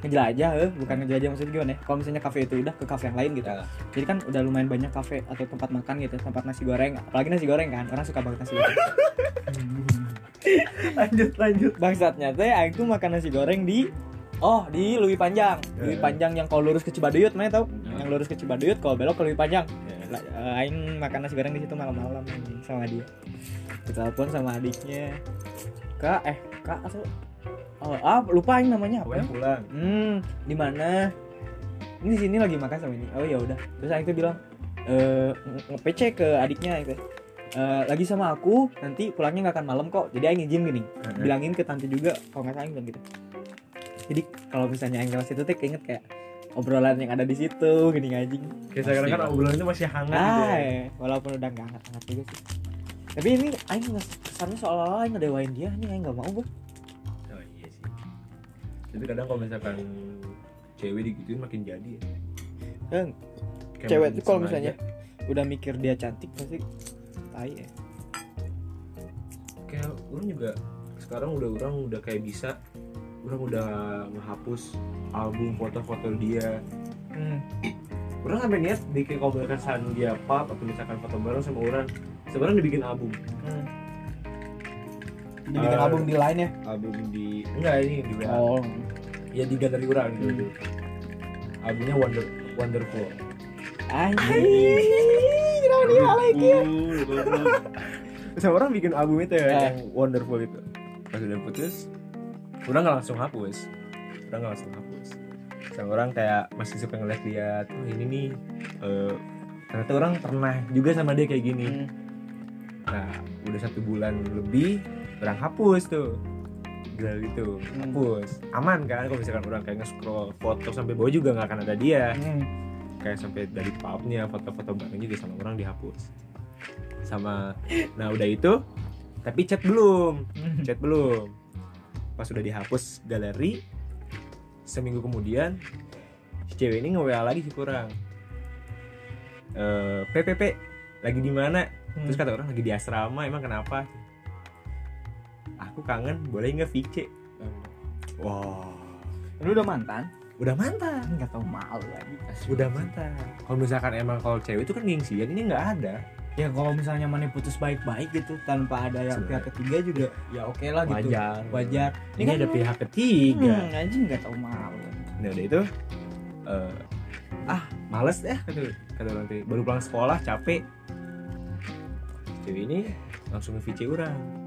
ngejelajah, eh, bukan ngejelajah maksudnya gimana ya? Kalau misalnya kafe itu udah ke kafe yang lain gitu. Jadi kan udah lumayan banyak kafe atau tempat makan gitu, tempat nasi goreng, apalagi nasi goreng kan, orang suka banget nasi goreng.
lanjut lanjut.
Bangsatnya teh aing tuh makan nasi goreng di Oh, di Lui Panjang. Lui
Eh.
Panjang yang kalau lurus ke Cibaduyut, mana tahu?
Eh.
Yang lurus ke Cibaduyut kalau belok ke Lui Panjang.
Ya.
Lah, eh, aing makan nasi goreng di situ malam-malam sama dia. Ditelepon sama adiknya. Kak, eh, Kak atau Oh, ah, lupa aing namanya apa ya?
Pokoknya pulang.
Hmm, di mana? Ini sini lagi makan sama ini. Oh ya udah. Terus aing tuh bilang eh nge- nge-PC ke adiknya gitu. Eh, lagi sama aku, nanti pulangnya nggak akan malam kok. Jadi aing izin gini. Bilangin ke tante juga kalau nggak aing bilang gitu. Jadi kalau misalnya aing lewat situ teh keinget kayak obrolan yang ada di situ gini anjing.
Kayak sekarang kan obrolannya masih hangat gitu.
Ah,
ya.
eh, walaupun udah nggak hangat-hangat juga sih. Tapi ini aing kesannya seolah-olah aing ngedewain dia nih aing nggak mau gue.
Tapi kadang kalau misalkan cewek digituin makin jadi ya.
Eh, cewek tuh kalau misalnya udah mikir dia cantik pasti tai ya.
kayak orang juga sekarang udah orang udah kayak bisa orang udah ngehapus album foto-foto dia
Hmm.
orang sampai niat bikin kalau misalkan dia pub atau misalkan foto bareng sama orang sebenarnya dibikin album
Hmm. Dibikin
Eh,
album di line ya.
album di enggak ini di WA
Oh.
ya di galeri orang gitu albumnya Wonder Wonderful
Anjing. Kenapa dia lagi ya?
sama orang bikin album itu ya
Eh.
yang Wonderful itu pas udah putus orang nggak langsung hapus orang nggak langsung hapus sama orang kayak masih suka ngeliat-liat oh ini nih eh, ternyata orang pernah juga sama dia kayak gini
Hmm.
nah udah satu bulan lebih orang hapus tuh. Gila gitu
Hmm.
hapus. Aman kan kalau misalkan orang kayak nge-scroll foto sampai bawah juga nggak akan ada dia.
Hmm.
kayak sampai dari pubnya foto-foto bareng juga sama orang dihapus. Sama nah udah itu tapi chat belum.
Hmm.
chat belum. Pas udah dihapus galeri seminggu kemudian si cewek ini nge WA lagi sih kurang. Eh PPP lagi di mana? Terus kata orang lagi di asrama emang kenapa aku kangen boleh nggak VC wah.
Lu udah mantan?
udah mantan.
Enggak tahu malu lagi.
udah mantan. Kalau misalkan emang kalau cewek itu kan gengsian ini nggak ada.
Ya kalau misalnya mana putus baik-baik gitu tanpa ada yang pihak ketiga juga ya oke lah gitu.
wajar.
Wajar.
ini ada pihak ketiga.
Hmm, anjing enggak tahu malu.
nah udah itu eh, ah males deh kata kata teh. baru pulang sekolah capek. Cewek ini langsung VC orang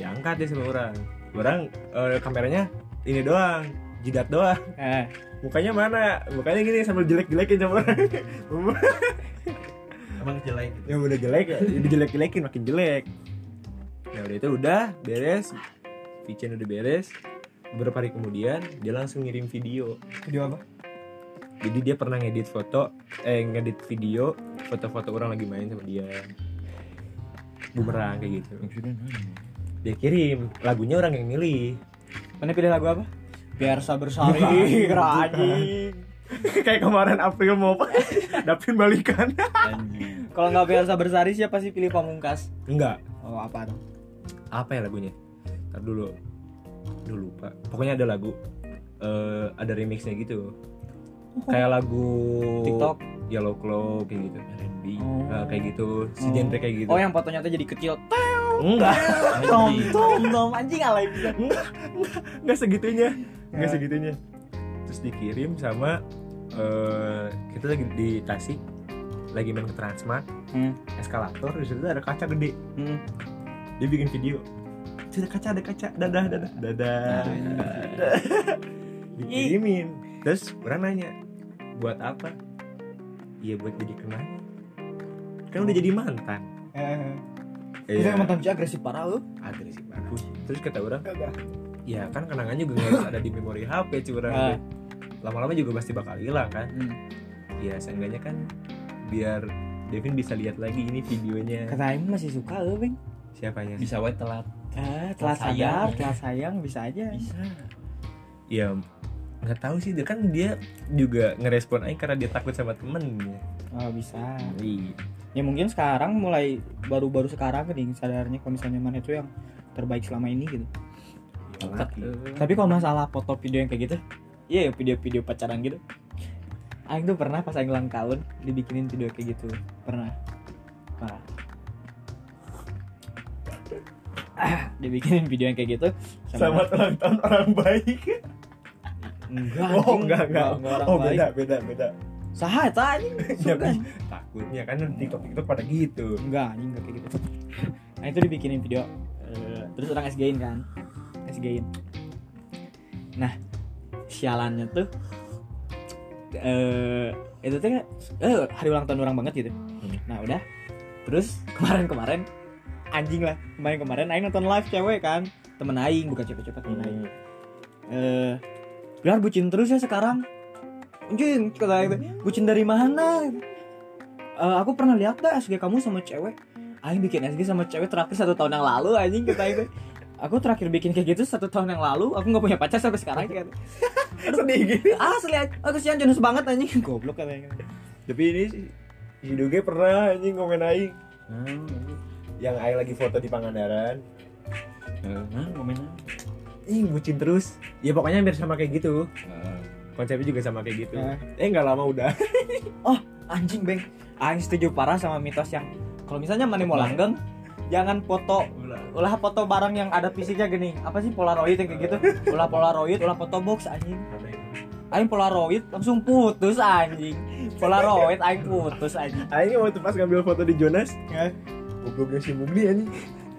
diangkat deh sama orang. Orang eh, kameranya ini doang jidat doang.
Eh,
mukanya mana? Mukanya gini sambil jelek-jelekin sama orang.
Emang jelek gitu.
Yang udah jelek ya. Dijelek-jelekin makin jelek. Nah udah itu udah beres. VC udah beres. Beberapa hari kemudian dia langsung ngirim video.
Video apa?
jadi dia pernah ngedit foto eh ngedit video foto-foto orang lagi main sama dia. Bumerang kayak gitu dia kirim. Lagunya orang yang milih.
Mana pilih lagu apa? Biar sabar sari, anjing.
kayak kemarin April mau apa? Dapin balikan.
Anjing.
Kalau nggak biar sabar sari siapa sih pilih pamungkas?
enggak.
Oh apa tuh?
apa ya lagunya? Ntar dulu. Dulu lupa. Pokoknya ada lagu eh ada remixnya gitu. Kayak lagu
TikTok.
Yellow Claw kayak gitu. R&B
Oh.
Nah, kayak gitu. Si
Oh.
genre kayak gitu.
Oh yang fotonya tuh jadi kecil.
Enggak.
Tom
anjing.
Tom tom anjing alay bisa.
nggak segitunya. Nggak
Ya.
segitunya. Terus dikirim sama eh kita lagi di Tasik. Lagi main ke Transmart
Hmm.
eskalator di situ ada kaca gede.
Hmm.
dia bikin video. Ada kaca ada kaca. Dadah dadah. Dadah.
Nah,
dikirimin. Terus orang nanya buat apa? Iya buat jadi kenangan. Kan udah jadi mantan Iya.
Kita mantan cewek agresif parah lu.
agresif banget terus kata orang ya kan kenangannya juga harus ada di memori HP curang
Ah.
lama-lama juga pasti bakal hilang kan
Hmm.
ya seenggaknya kan biar Devin bisa lihat lagi ini videonya
Kata Aing masih suka lu, Bang.
siapanya
bisa wae telat
Ah, telat
Sayang.
sadar, telat sayang bisa aja.
bisa
ya nggak tahu sih dia kan dia juga ngerespon Aing karena dia takut sama temennya
Oh, bisa.
iya
Ya mungkin sekarang mulai baru-baru sekarang nih sadarnya kalau misalnya mana itu yang terbaik selama ini gitu.
lagi
Tapi kalau masalah foto video yang kayak gitu, iya ya video-video pacaran gitu. Aing tuh pernah pas Aing ulang tahun dibikinin video kayak gitu. Pernah. Parah. Ah, dibikinin video yang kayak gitu
selamat ulang tahun orang baik
enggak
oh enggak enggak
orang
oh
baik.
beda beda beda
Saha eta anjing?
ya,
Sugan.
takutnya kan di TikTok TikTok pada gitu
Enggak, anjing enggak kayak gitu. Nah, itu dibikinin video eh, terus orang SG-in kan. SG-in. Nah, sialannya tuh eh itu tuh eh hari ulang tahun orang banget gitu. Nah, udah. Terus kemarin-kemarin anjing lah. Kemarin-kemarin aing nonton live cewek kan. Temen aing bukan cewek-cewek temen aing. Eh biar bucin terus ya sekarang. Anjing, kata aing teh, bucin dari mana? Eh, aku pernah lihat dah SG kamu sama cewek. Aing bikin SG sama cewek terakhir satu tahun yang lalu anjing kata itu Aku terakhir bikin kayak gitu satu tahun yang lalu Aku gak punya pacar sampai sekarang kan
sedih gitu.
Asli Aku sian jenis banget anjing. Goblok katanya
tapi ini si si Doge pernah anjing komen Aing.
Nah
yang Aing lagi foto di Pangandaran.
Nah momennya
ih bucin terus. Ya pokoknya hampir sama kayak gitu.
Ah.
konsepnya juga sama kayak gitu.
Ah.
eh nggak lama udah.
Anjing beng. Aing setuju parah sama mitos yang Kalau misalnya mana mau langgeng Jangan foto Ulah foto barang yang ada fisiknya gini. Apa sih polaroid yang kayak gitu? Ulah polaroid Ulah foto box anjing. Aing polaroid langsung putus anjing. Polaroid aing putus anjing.
Aing waktu pas ngambil foto di Jonas
Ya.
gobloknya si Mugni anjing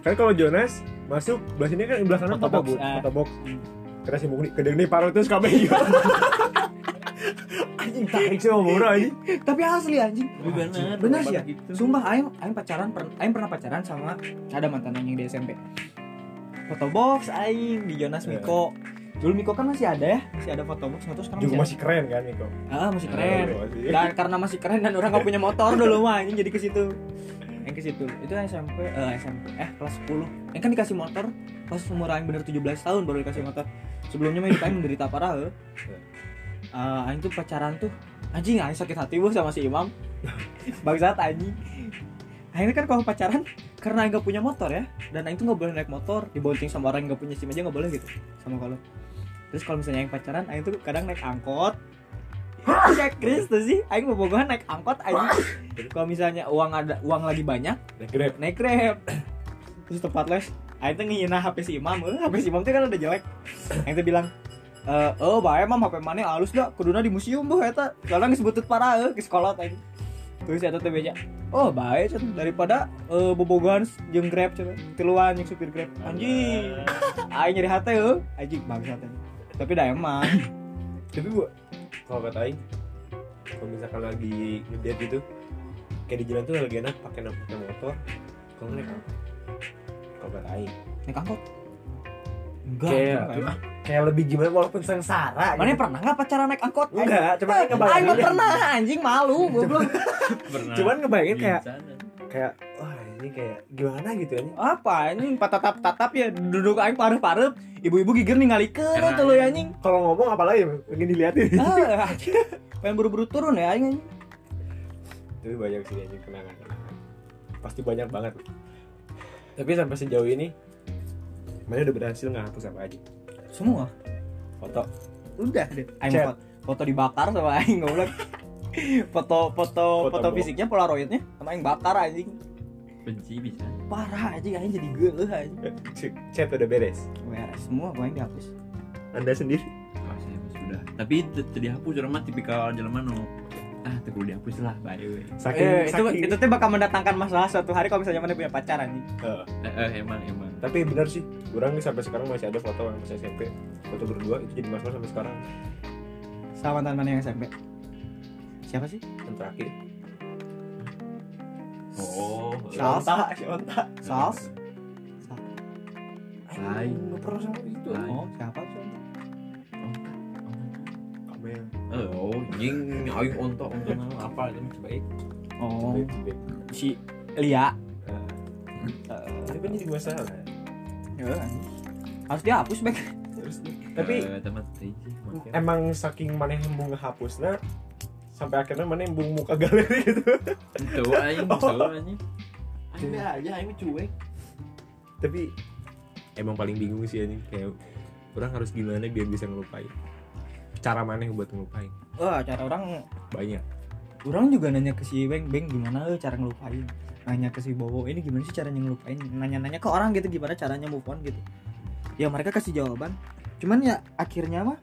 kan kalau Jonas masuk belah sini kan belah kanan
Foto box, ah.
foto box. Kira si Mugni kedeng nih paruh terus kabeh iya. anjing tarik sih mau murah anjing
Tapi asli anjing
Tapi bener
Bener sih ya
gitu.
Sumpah Aing, Aing pacaran Aing pernah pacaran sama Ada mantan yang di SMP Foto box Aing di Jonas
Iya.
Miko Dulu Miko kan masih ada ya Masih ada foto box Nggak tahu sekarang
juga
masih,
masih keren kan
ada. Ah masih keren
Masih.
Dan karena masih keren dan orang gak punya motor dulu mah Anjing jadi ke situ Yang ke situ. Itu SMP eh SMP Eh kelas 10 Yang kan dikasih motor Pas umur Aing bener 17 tahun baru dikasih motor. Sebelumnya mah hidup Aing menderita parah eh. Eh, Aing tuh pacaran tuh Anjing Aing sakit hati bu sama si Imam. Bangsat anjing. Akhirnya kan kalau pacaran Karena Aing punya motor ya Dan Aing tuh gak boleh naik motor Dibonceng sama orang yang gak punya SIM aja gak boleh gitu Sama kalau. Terus kalau misalnya Aing pacaran Aing tuh kadang naik angkot Kayak Chris tuh sih Aing bobogohan naik angkot aja Kalau misalnya uang ada uang lagi banyak
Nah, grab
Naik grab Terus tempat les Aing tuh ngehina HP si Imam eh, HP si Imam tuh kan udah jelek Aing tuh bilang Eh, oh, bae mam HP mana halus dah, kuduna di museum boh eta. Soalnya geus butut parah eh, ke sekolah tadi. Terus eta teh beja. Oh, bae cenah daripada eh bobogohan jeung Grab cenah. Tiluan yang supir Grab. Anjing. Aing nyari hate euy. Anjing bangsat. Tapi da emang.
tapi gua kalau kata Aing kalau misalkan lagi ngedate gitu kayak di jalan tuh lagi enak pakai pakai motor kalau naik angkot kalau kata Aing
Naik angkot. Enggak,
kayak
enggak
kayak lebih gimana walaupun sengsara
Mana
gitu.
pernah nggak pacaran naik angkot?
enggak cuman
Aing
ngebayangin
nggak pernah anjing malu goblok.
Pernah.
cuman ngebayangin kayak kayak wah ini kayak gimana gitu ya
Apa ini patatap tatap ya duduk aing pareup-pareup ibu-ibu gigir ningalikeun
Keren.
tuh lu ya anjing.
kalau ngomong apalagi pengen diliatin
ah, pengen buru-buru turun ya aing anjing.
tapi banyak sih anjing kenangan kenangan pasti banyak banget. Tapi sampai sejauh ini mana udah berhasil nggak hapus apa aja?
Semua?
Foto.
Udah deh aing foto, foto dibakar sama aing goblok. Foto foto
Foto
foto fisiknya polaroidnya sama aing bakar anjing
benci bisa.
Parah anjing aing jadi geuleuh anjing.
Chat udah beres?
Beres semua gua yang dihapus.
Anda sendiri?
Oh, saya sudah. Tapi te dihapus orang mah tipikal jalan mana ah tuh kudu dihapus lah bye we
saking
eh, itu
saking
itu tuh bakal mendatangkan masalah suatu hari kalau misalnya mana punya pacar anjing.
Eh,
eh, eh, emang emang.
Tapi benar sih orang nih sampai sekarang masih ada foto yang masih SMP foto berdua itu jadi masalah sampai sekarang.
Sama mantan mana yang SMP siapa sih?
Yang terakhir
oh
Sal.
Sionta Sionta
Sals
Hai.
nggak pernah sama itu?
Oh siapa sih
Kamel
Eh, oh jing aing onto onto apa itu baik.
Oh. Si Lia.
Nah, tapi kan jadi masalah
ya, harus dihapus baik
terus
tapi
tapi
makin.
Emang saking mana yang embung ngehapusnya sampai akhirnya mana embung muka galeri gitu.
Itu aing
Oh.
itu aing aja aing cuek.
Tapi emang paling bingung sih ini kayak orang harus gimana biar bisa ngelupain? Cara mana yang buat ngelupain?
Wah cara orang
banyak.
Orang juga nanya ke si Beng Beng gimana eh cara ngelupain? Nanya ke si Bowo ini gimana sih caranya ngelupain? Nanya-nanya ke orang gitu gimana caranya move on? gitu. Ya mereka kasih jawaban. Cuman ya akhirnya mah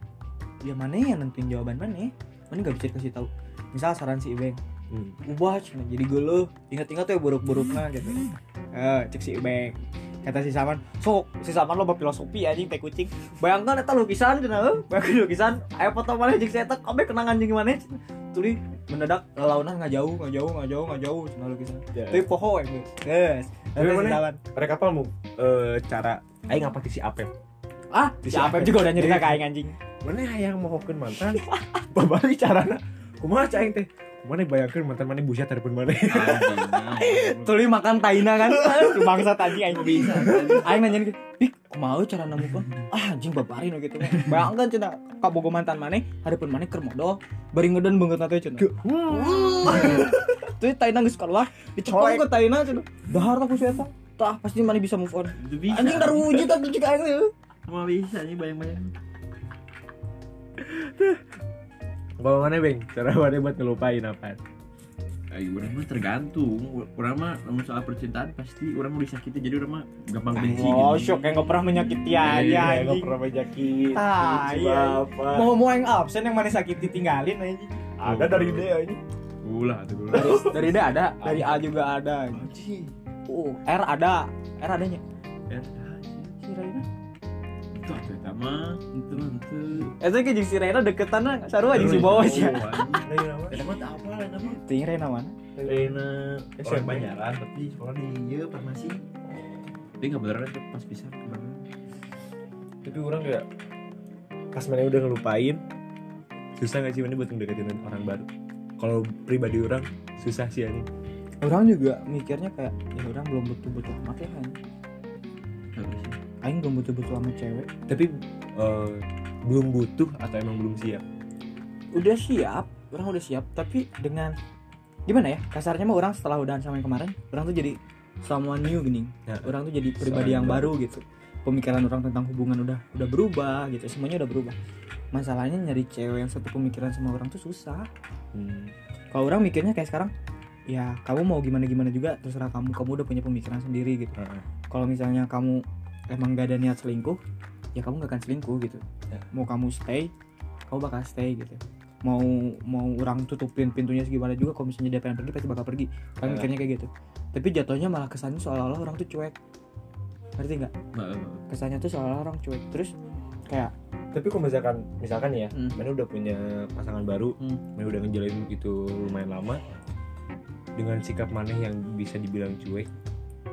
ya mana yang nentuin jawaban mana mana gak bisa kasih tahu misal saran si Beng
hmm.
ubah cina jadi geluh ingat-ingat tuh ya buruk-buruknya gitu. Eh cek si Beng kata si Saman sok si Saman lo filosofi anjing teh kucing. Bayangkan eta lukisan cina eh. Bayangkan lukisan ayo foto mana jeung saya tak kabeh kenangan jeung mana tuli mendadak lelaunan nggak jauh nggak jauh nggak jauh nggak jauh cina lukisan.
Ya.
tapi poho yang guys
Tapi
Tapi si
mana?
Saman.
Mereka apa mau eh, cara aing apa si Apem
ah si Apep juga udah nyerita ke aing anjing.
Mana yang mau mantan? Babari carana kumaha cai teh? Mana bayangkeun mantan mana busia telepon mana?
Tuli makan taina kan? Bangsa tadi aing bisa aing nanya gitu pik mau cara nemu pun ah anjing babarin gitu bayangkan cina kak bogo mantan mana hareupeun mana keur modal bari ngeden banget teh cina tuh taina geus keluar dicepol ke taina cina dahar aku sih tah? Pasti mana bisa move on. Anjing daruji tapi cik aing.
Semua bisa nih bayang-bayang
kalau mana beng cara mana buat ngelupain apa
Ayo, orang mah tergantung. Orang mah namun soal percintaan pasti orang mau disakiti jadi orang mah gampang benci
Oh,
gitu.
syok yang gak pernah menyakiti
Iya,
aja
nggak
anjing.
pernah menyakit
Ah, iya.
apa
Mau mau yang absen yang mana sakit ditinggalin anjing.
ada dari dia ini
Ulah tuh.
Dari dari D ada, dari A juga ada. Uh, R ada, R adanya.
Ya,
Si Raina.
Itu apa ya mah? Itu nanti.
Itu kayak jeung si Raina deketan sarua jeung si bawah sih.
dari nama
Ada mah apa lah nama.
Ting Raina mana?
Rena
SMP.
orang Banyaran tapi sekolah di ieu farmasi. Tapi nggak beneran tuh pas bisa kemarin.
tapi orang kayak pas mana udah ngelupain susah gak sih mana buat ngedeketin orang baru kalau pribadi orang susah sih ini
Orang juga mikirnya kayak ya orang belum butuh-butuh amat ya kan. Aing belum butuh-butuh sama cewek.
tapi eh, belum butuh atau emang belum siap
Udah siap, orang udah siap, tapi dengan gimana ya? Kasarnya mah orang setelah udahan sama yang kemarin, orang tuh jadi someone new gini.
Ya.
orang tuh jadi pribadi yang baru gitu pemikiran orang tentang hubungan udah udah berubah gitu semuanya udah berubah masalahnya nyari cewek yang satu pemikiran sama orang tuh susah
hmm.
kalau orang mikirnya kayak sekarang ya kamu mau gimana gimana juga terserah kamu kamu udah punya pemikiran sendiri gitu
Heeh.
kalau misalnya kamu emang gak ada niat selingkuh ya kamu gak akan selingkuh gitu
Ya.
mau kamu stay kamu bakal stay gitu mau mau orang tutupin pintunya segimana juga kalau misalnya dia pengen pergi pasti bakal pergi kan
Ya.
mikirnya kayak gitu tapi jatuhnya malah kesannya seolah-olah orang tuh cuek ngerti nggak kesannya tuh seolah-olah orang cuek terus kayak
tapi kalau misalkan misalkan ya
Hmm.
mana udah punya pasangan baru
Hmm.
mana udah ngejalanin itu lumayan lama dengan sikap mana yang bisa dibilang cuek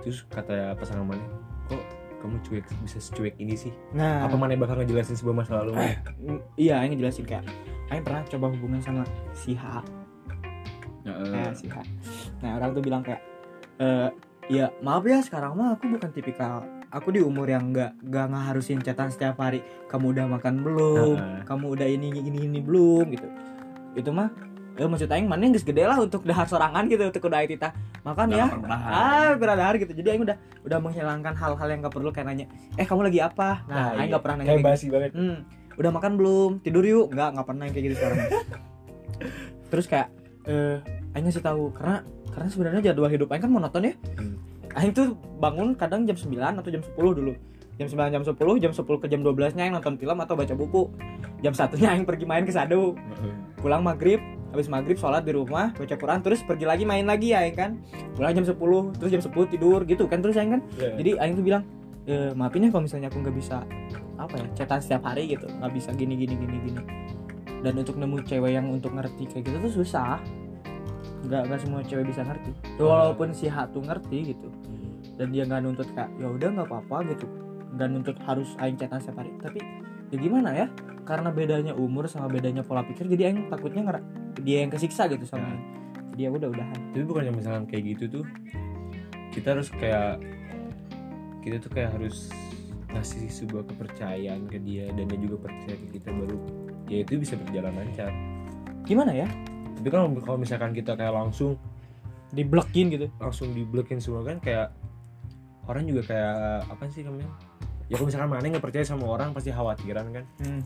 terus kata pasangan mana kok kamu cuek bisa secuek ini sih.
Nah.
Apa mana bakal ngejelasin sebuah masa lalu? Maneh?
mm, iya Aing ngejelasin kayak Aing pernah coba hubungan sama si H. Nah, si H. Nah orang tuh bilang kayak eh ya maaf ya sekarang mah aku bukan tipikal aku di umur yang nggak nggak ngaharusin chatan setiap hari. Kamu udah makan belum?
Heeh.
kamu udah ini ini ini belum? Gitu. Itu mah eh maksud aing mana geus gede lah untuk dahar sorangan gitu untuk udah tita makan ya. ah kurang dahar gitu. Jadi aing udah udah menghilangkan hal-hal yang gak perlu kayak nanya eh kamu lagi apa? Nah, aing
iya.
gak pernah nanya
kayak basi banget.
Hmm, udah makan belum? Tidur yuk. Nggak nggak pernah yang kayak gitu sekarang. Terus kayak eh aing ngasih tahu karena karena sebenarnya jadwal hidup aing kan monoton ya.
Hmm.
aing tuh bangun kadang jam 9 atau jam 10 dulu. Jam 9 jam 10 jam 10 ke jam 12 nya aing nonton film atau baca buku. Jam satunya aing pergi main ke sadu pulang maghrib habis maghrib sholat di rumah baca Quran terus pergi lagi main lagi ya kan. Pulang jam 10 terus jam 10 tidur gitu kan terus Aing kan.
Iya.
jadi Aing tuh bilang e, maafin ya kalau misalnya aku nggak bisa apa ya chatan setiap hari gitu. Nggak bisa gini gini gini gini. Dan untuk nemu cewek yang untuk ngerti kayak gitu tuh susah. Nggak nggak semua cewek bisa ngerti. Walaupun si H tuh ngerti gitu. Dan dia nggak nuntut kayak ya udah nggak apa-apa gitu. Nggak nuntut harus aing chatan setiap hari. Tapi ya gimana ya? Karena bedanya umur sama bedanya pola pikir jadi aing takutnya ngera- dia yang kesiksa gitu sama aing. Jadi ya udah udahan.
Tapi bukannya misalkan kayak gitu tuh kita harus kayak kita tuh kayak harus ngasih sebuah kepercayaan ke dia dan dia juga percaya ke kita baru ya itu bisa berjalan lancar.
Gimana ya?
Tapi kalau kalau misalkan kita kayak langsung
diblekin gitu.
langsung diblokin semua kan kayak orang juga kayak apa sih namanya ya kalau misalkan mana nggak percaya sama orang pasti khawatiran kan?
Hmm.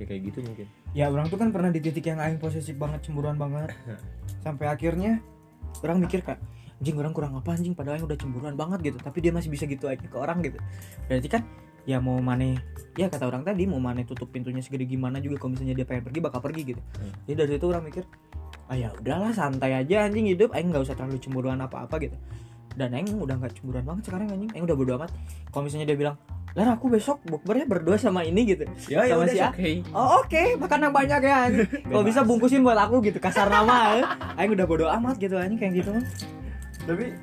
ya kayak gitu mungkin.
Ya orang tuh kan pernah di titik yang aing posesif banget cemburuan banget. Sampai akhirnya orang mikir kayak anjing orang kurang apa anjing? Padahal yang udah cemburuan banget gitu. Tapi dia masih bisa gitu aja ke orang gitu. Berarti kan ya mau maneh ya kata orang tadi mau maneh tutup pintunya segede gimana juga kalau misalnya dia pengen pergi bakal pergi gitu.
Hmm.
jadi dari situ orang mikir ah ya udahlah santai aja anjing hidup. Aing nggak usah terlalu cemburuan apa apa gitu dan aing udah nggak cemburuan banget sekarang anjing. Aing udah bodo amat. Kalau misalnya dia bilang lah aku besok bukbernya berdua sama ini gitu.
Ya
Sama
udah,
si
oke
Oh oke, makan yang banyak ya. Kalau bisa bungkusin buat aku gitu, kasar nama. Aing udah bodo amat gitu anjing kayak gitu. Mah.
tapi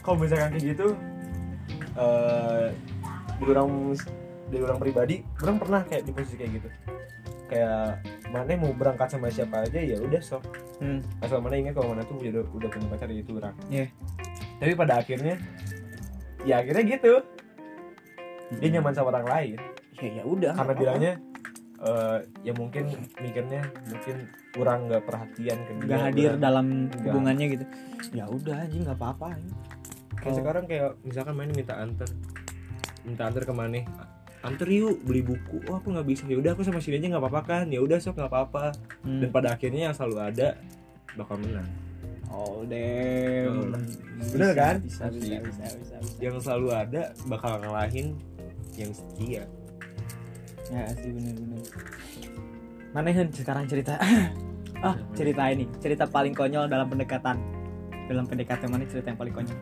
kalau misalkan kayak gitu eh di orang di orang pribadi orang pernah kayak di posisi kayak gitu. Kayak mana mau berangkat sama siapa aja? Ya udah sok
Hmm.
asal mana ingat kalau mana tuh udah udah punya pacar itu orang.
Iya.
Tapi pada akhirnya ya akhirnya gitu dia nyaman sama orang lain
Ya ya udah.
karena bilangnya eh, ya mungkin mikirnya mungkin kurang nggak perhatian ke dia
nggak hadir
kurang-
dalam hubungannya gitu. Ya udah anjing nggak apa-apa. anjing.
kayak
Oh.
sekarang kayak misalkan main minta anter minta anter ke mana anter yuk beli buku oh aku nggak bisa ya udah aku sama sini aja nggak apa-apa kan ya udah sok nggak apa-apa
Hmm.
dan pada akhirnya yang selalu ada bakal menang
Oh damn.
Bener kan?
Bisa bisa bisa bisa. bisa.
yang selalu ada bakal ngalahin yang setia.
Ya sih bener-bener. Mana Hen, sekarang cerita. Ah cerita ini. Cerita paling konyol dalam pendekatan. Dalam pendekatan mana cerita yang paling konyol?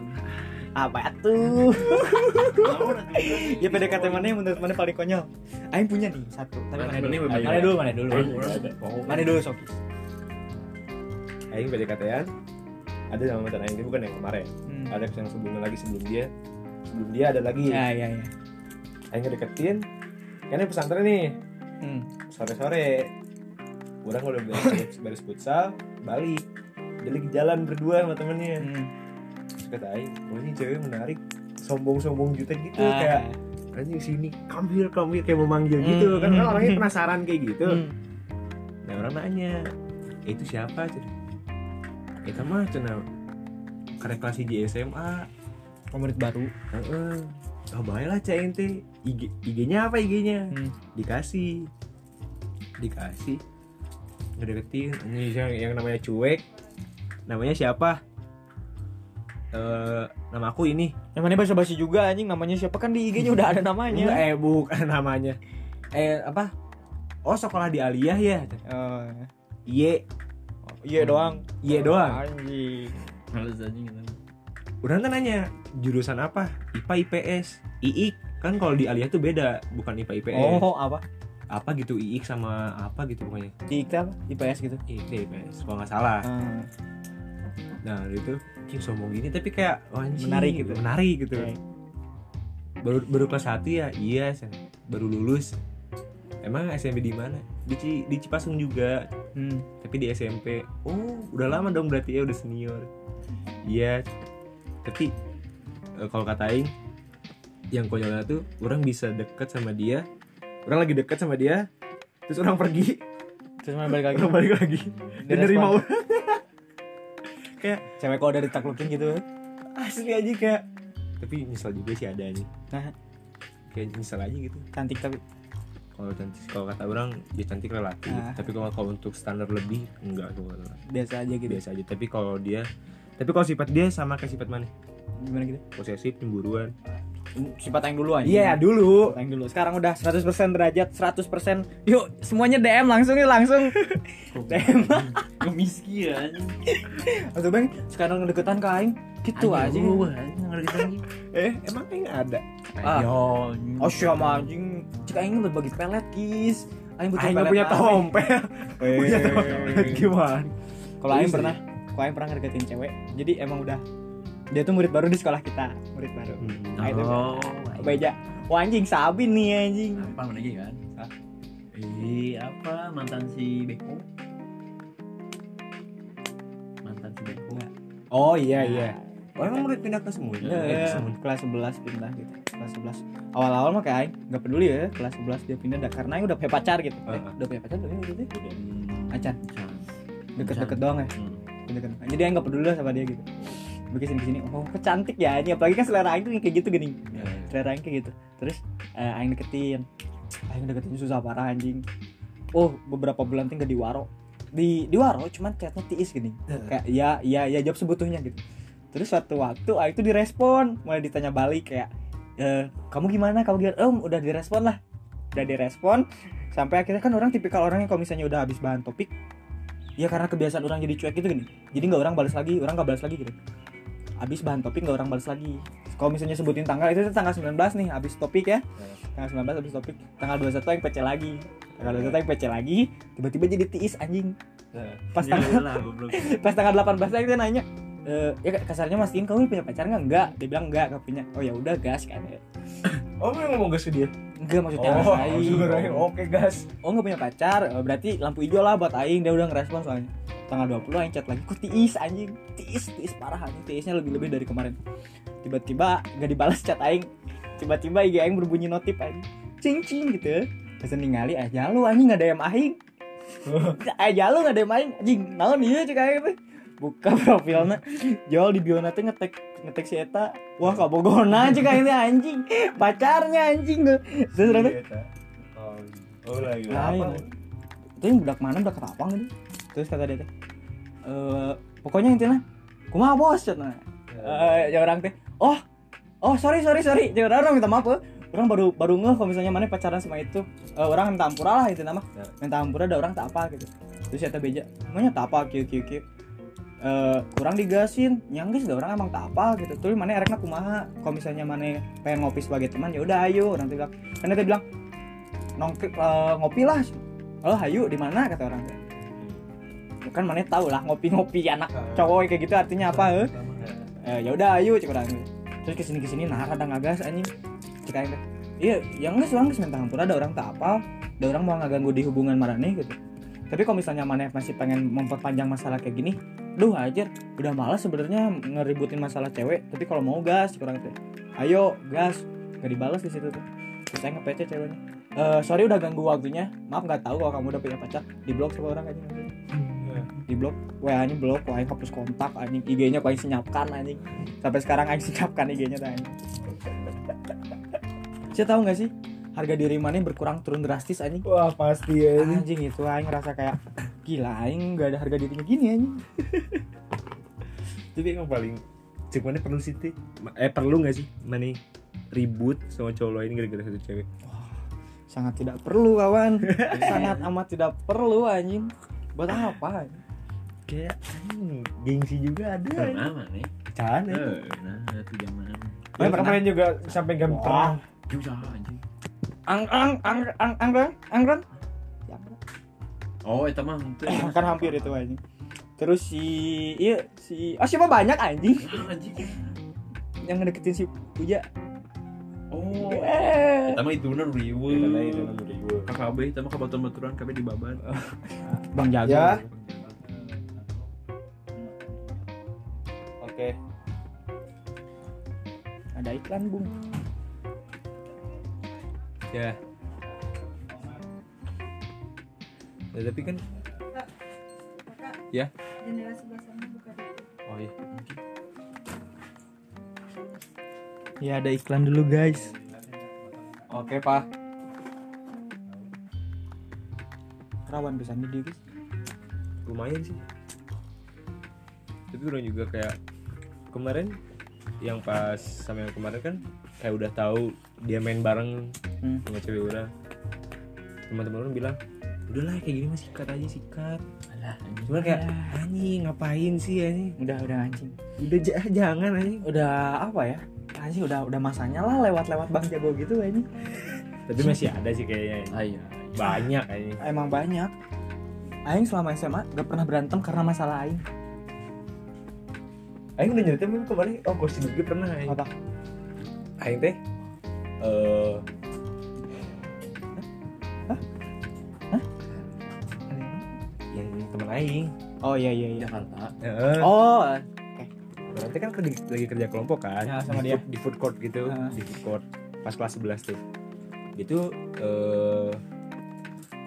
Apa tuh? Ya PDKT mana yang menurut mana paling konyol? Aing punya nih satu. Tapi mana
Mana
dulu mana dulu? Mana dulu? Mana dulu Soki
Aing PDKT-an ada sama mantan Aing ini bukan yang kemarin
Hmm.
ada yang sebelumnya lagi sebelum dia sebelum dia ada lagi
ya ya ya
Aing ngedeketin kan ini pesantren nih
Hmm.
sore-sore orang udah beres, beres futsal balik dia lagi jalan berdua sama temennya
Hmm.
terus kata Aing oh ini cewek menarik sombong-sombong gitu gitu
Ah.
kayak anjing sini come here come here kayak memanggil gitu
Hmm.
kan kan orangnya penasaran kayak gitu
Hmm.
nah orang nanya "Eh, itu siapa cina kita mah cina karena kelas di SMA
Komunitas baru.
Heeh. Oh baiklah cek ente. IG, IG-nya apa IG-nya?
Hmm.
Dikasih. Dikasih. Ngedeketin. Ini yang, yang namanya cuek. Namanya siapa? Eh nama aku ini.
Yang mana bahasa basi juga anjing. Namanya siapa? Kan di IG-nya udah ada namanya.
Enggak, eh bukan namanya. Eh apa? Oh sekolah di Aliyah ya?
Oh,
Iye
iya doang.
Iye doang.
Anjing.
Males aja gitu.
Udah kan nanya Jurusan apa? IPA IPS IIK Kan kalau di Aliyah tuh beda Bukan IPA IPS
oh apa?
Apa gitu IIK sama apa gitu pokoknya.
Di IK apa? IPS gitu?
IIK IPS Kalau nggak salah.
Hmm.
Nah itu Kim sombong gini tapi kayak oh, anjing,
Menarik gitu.
Menarik gitu.
Oke.
Baru baru kelas 1 ya Iya Sen. Baru lulus Emang SMP di mana? Di, Ci- di Cipasung juga.
Hmm.
Tapi di SMP Oh udah lama dong berarti ya udah senior. Iya. Tapi eh, Kalau kata Aing Yang konyolnya tuh Orang bisa deket sama dia Orang lagi deket sama dia Terus orang pergi.
Terus mana balik lagi.
Orang balik lagi.
Dia
Dan nerima orang.
Cewek kalau udah ditaklukin gitu.
Asli aja kayak. Tapi nyesel juga sih ada nih
Nah.
Kayak nyesel aja gitu.
Cantik tapi
kalau cantik kalau kata orang ya cantik relatif
Ah.
tapi kalau kalau untuk standar lebih enggak tuh
biasa aja gitu.
Biasa aja. Tapi kalau dia tapi kalau sifat dia sama kayak sifat mana?
Gimana gitu?
Posesif cemburuan.
Sifat yang dulu aja.
Iya dulu.
yang dulu. Sekarang udah 100% derajat 100% yuk semuanya DM langsung yuk langsung. DM
kemiski ya
atau bang sekarang deketan ke aing. Gitu aja.
eh emang enggak ada?
Ah.
ayo
oh siapa anjing aing berbagi pelet kis aing butuh
Aing punya tompel. Punya tompel
Eh.
gimana?
Kalau aing pernah, kalau aing pernah ngedeketin cewek. Jadi emang udah dia tuh murid baru di sekolah kita, murid baru.
Hmm.
Aing tuh
Oh,
beja. Wah anjing sabin nih anjing.
apa lagi kan
Hah?
eh apa mantan si Beko mantan si Beko
Oh iya iya. Oh emang murid pindah ke?
Ya,
Eh, ke
ya,
Semut.
kelas 11 pindah gitu. Kelas 11. Awal-awal mah kayak aing nggak peduli ya, kelas 11 dia pindah dah karena aing udah punya pacar gitu. Eh,
Heeh.
udah punya pacar belum ya gitu. Acan.
Acan.
Deket-deket doang ya.
Hmm.
Deket. Jadi aing nggak peduli lah sama dia gitu. Begitu sini sini, oh kecantik ya ini apalagi kan selera aing tuh kayak gitu gini.
Ya,
selera aing kayak gitu terus eh, aing deketin aing deketin susah parah anjing oh beberapa bulan tinggal di waro di di waro cuman chatnya tiis gini kayak ya ya ya jawab sebutuhnya gitu terus suatu waktu aing tuh direspon mulai ditanya balik kayak e, kamu gimana? Kamu gimana? Om udah direspon lah. Udah direspon sampai akhirnya kan orang tipikal orang yang kalau misalnya udah habis bahan topik ya karena kebiasaan orang jadi cuek gitu gini. Jadi nggak orang balas lagi orang nggak balas lagi gitu. Habis bahan topik nggak orang balas lagi. Kalau misalnya sebutin tanggal itu tanggal 19 nih habis topik ya. Tanggal 19 habis topik. Tanggal 21 yang PC lagi. Tanggal 21 yang PC lagi tiba-tiba jadi tiis anjing. Pas
Ya
tanggal
lah, goblok.
pas tanggal 18 lagi dia nanya e, ya kasarnya mastiin kamu punya pacar nggak? Enggak dia bilang enggak nggak punya. Oh ya udah gas kan ya.
Oh lu ngomong gas ke dia?
enggak maksudnya
Oh,
aing
sebenarnya oke gas.
oh nggak punya pacar? Oh, berarti lampu hijau lah buat aing. Dia udah ngerespon soalnya. Tanggal 20 aing chat lagi. Kok tiis anjing? Tiis tiis parah anjing. Tiisnya lebih lebih dari kemarin. Tiba-tiba nggak dibalas chat aing. Tiba-tiba IG aing berbunyi notif anjing. Cing cing gitu. Terus ningali aja lu anjing nggak ada yang aing. Aja lu nggak ada yang aing. Anjing naon iya cek aing buka profilnya jual di bio teh ngetek ngetek si eta. Wah kabogona aing teh anjing. Pacarnya anjing. Terus terus
Oh, oh lagi apa?
itu yang budak mana budak ketapang gitu terus kata dia teh eh pokoknya intinya kumaha bos? Cenah eh ya orang teh oh oh sorry sorry sorry. Jangan orang minta maaf eh. orang baru baru ngeh kalau misalnya mana pacaran sama itu. Eh, orang minta ampura lah itu nama.
Ya.
minta ampura ada orang tak apa gitu. Terus kata beja namanya tak apa kieu kieu kieu Eh, kurang digasin. Nyangges ada orang emang tak apa gitu. Tuh mana ereknya kumaha. Kalau misalnya mana pengen ngopi sebagai teman ya udah ayo nanti bilang. Karena dia bilang nongki eh, ngopi lah. Oh ayo di mana? kata orang. Ya kan mana tahu lah ngopi-ngopi anak cowok kayak gitu artinya apa eh? eh ya udah ayo cek orang. Terus ke sini ke sini nah ada ngagas anjing. Cek teh iya yang nggak orang geus minta ampun ada orang tak apa. Ada orang mau ngaganggu di hubungan marane gitu. Tapi kalau misalnya mana masih pengen memperpanjang masalah kayak gini duh aja udah malas sebenarnya ngeributin masalah cewek tapi kalau mau gas cek orang teh ayo gas. Gak dibalas di situ tuh. Terus saya nge-PC ceweknya. Eh sorry udah ganggu waktunya. Maaf nggak tahu kalau kamu udah punya pacar. Di blok sama orang aja di blok WA nya blok WA hapus kontak anjing. IG nya kau senyapkan anjing. Sampai sekarang aing senyapkan IG nya anjing. Saya tahu nggak sih harga diri mana yang berkurang turun drastis anjing
Wah pasti ya
anjing itu aing ngerasa kayak gila aing nggak ada harga dirinya gini anjing
Jadi yang paling cek mana perlu sih? Eh perlu nggak sih mana ribut sama cowok lain gara-gara satu cewek?
sangat tidak perlu kawan sangat amat tidak perlu anjing buat apa anjing?
Kayak anjing, gengsi juga ada.
Mana nih?
Can.
Eh, nah, itu zaman.
Kemarin juga sampai
Wah.
pernah.
Juga anjing.
Ang ang ang ang
Oh, itu mah itu.
kan hampir itu anjing terus si iya si oh siapa banyak anjing
Anjing.
yang ngedeketin si Puja
Oh.
eh
Kita mah itu bener riwe.
Kita lah itu.
KKB, kita mah kabaturan-baturan KB di baban.
bang jago
Ya. Oke.
ada iklan bung
Ya. Ya tapi kan Ya.
jendela sebelah sana buka dulu.
oh iya.
ya ada iklan dulu guys
Oke, Pak.
rawan bisa dia guys
lumayan sih tapi orang juga kayak kemarin yang pas sama yang kemarin kan kayak udah tahu dia main bareng
Hmm.
sama cewek orang teman-teman orang bilang udahlah kayak gini mah sikat aja sikat.
Alah, anjing.
cuma kayak anjing ngapain sih anjing?
Udah udah anjing.
Udah ja- jangan anjing.
Udah apa ya? Anjing udah udah masanya lah lewat-lewat bang jago gitu anjing.
Tapi masih ada sih kayaknya.
Ah iya.
Banyak kayaknya
emang banyak. Aing selama SMA gak pernah berantem karena masalah aing.
Aing udah nyeritain belum kemarin? Oh gosip juga pernah Aing
apa
Aing teh eh yang temen Aing.
Oh iya iya iya.
Jakarta.
Heeh.
oh.
Berarti kan kerja, lagi kerja kelompok kan?
Ya, sama
di,
dia.
food, di food court gitu
Ah.
di food court. Pas kelas 11 tuh. Itu eh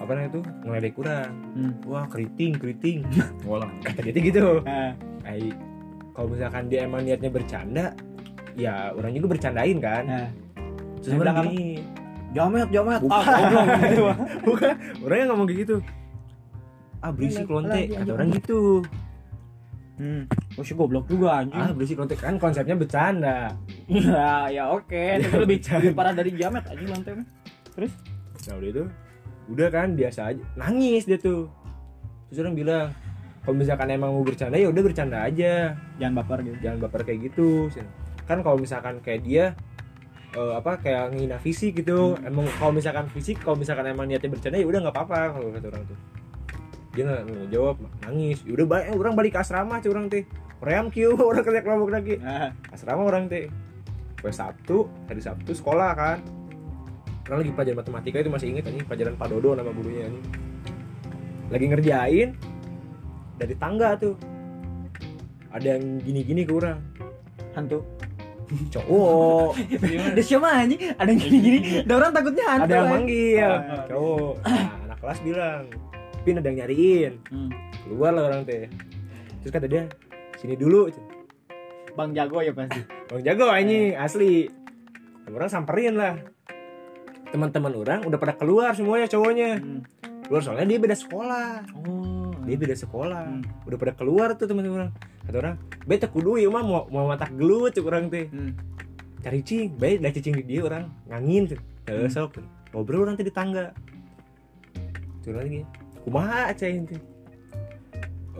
apa namanya tuh? Ngeledek kurang.
Hmm.
wah keriting keriting.
Ngolah
kata dia gitu.
Ah,
Ai kalau misalkan dia emang niatnya bercanda ya orang juga bercandain kan
nah.
terus orang gini
jamet jamet
Bukan.
ah gitu
bukan orang yang ngomong kayak gitu ah berisik
Lagi,
lonte kata
anjing.
orang gitu
hmm. Oh si goblok juga anjing.
ah berisik lonte kan konsepnya bercanda
Ya, ya oke.
Ya,
Tapi lebih, lebih parah dari jamet anjing mah. Terus?
Nah udah itu Udah kan biasa aja Nangis dia tuh Terus orang bilang Kalau misalkan emang mau bercanda ya udah bercanda aja
Jangan baper gitu.
Jangan baper kayak gitu Kan kalau misalkan kayak dia eh, apa kayak ngina fisik gitu emang kalau misalkan fisik kalau misalkan emang niatnya bercanda ya udah nggak apa-apa kalau kata orang tuh. Dia nggak jawab nangis ya udah balik orang balik ke asrama cuy orang teh. Ream kieu orang kerja kelompok lagi.
Nah,
asrama orang teh. Gue Sabtu hari Sabtu sekolah kan. Karena lagi pelajaran matematika itu masih inget anjing pelajaran Pak Dodo nama gurunya anjing. Lagi ngerjain dari tangga tuh. Ada yang gini-gini ke orang.
Hantu.
Cowok
Ada siapa anjing? Ada yang gini-gini. Ada orang takutnya hantu.
ada yang manggil
Ah.
cowok nah, anak kelas bilang pin ada yang nyariin
Hmm.
keluar lah orang teh terus kata dia sini dulu
Bang Jago ya pasti.
Bang Jago anjing asli orang samperin lah teman-teman orang udah pada keluar semuanya cowoknya
Hmm.
keluar soalnya dia beda sekolah
Oh.
Dia beda sekolah.
Hmm.
udah pada keluar tuh teman-teman. Orang kata orang beta kudu ya mah mau mau matak gelut cek orang teh
Hmm.
cari cing baik dah cicing di dia orang ngangin tuh.
Hmm.
sok. Ngobrol orang teh di tangga. Curang lagi. Kumaha cah itu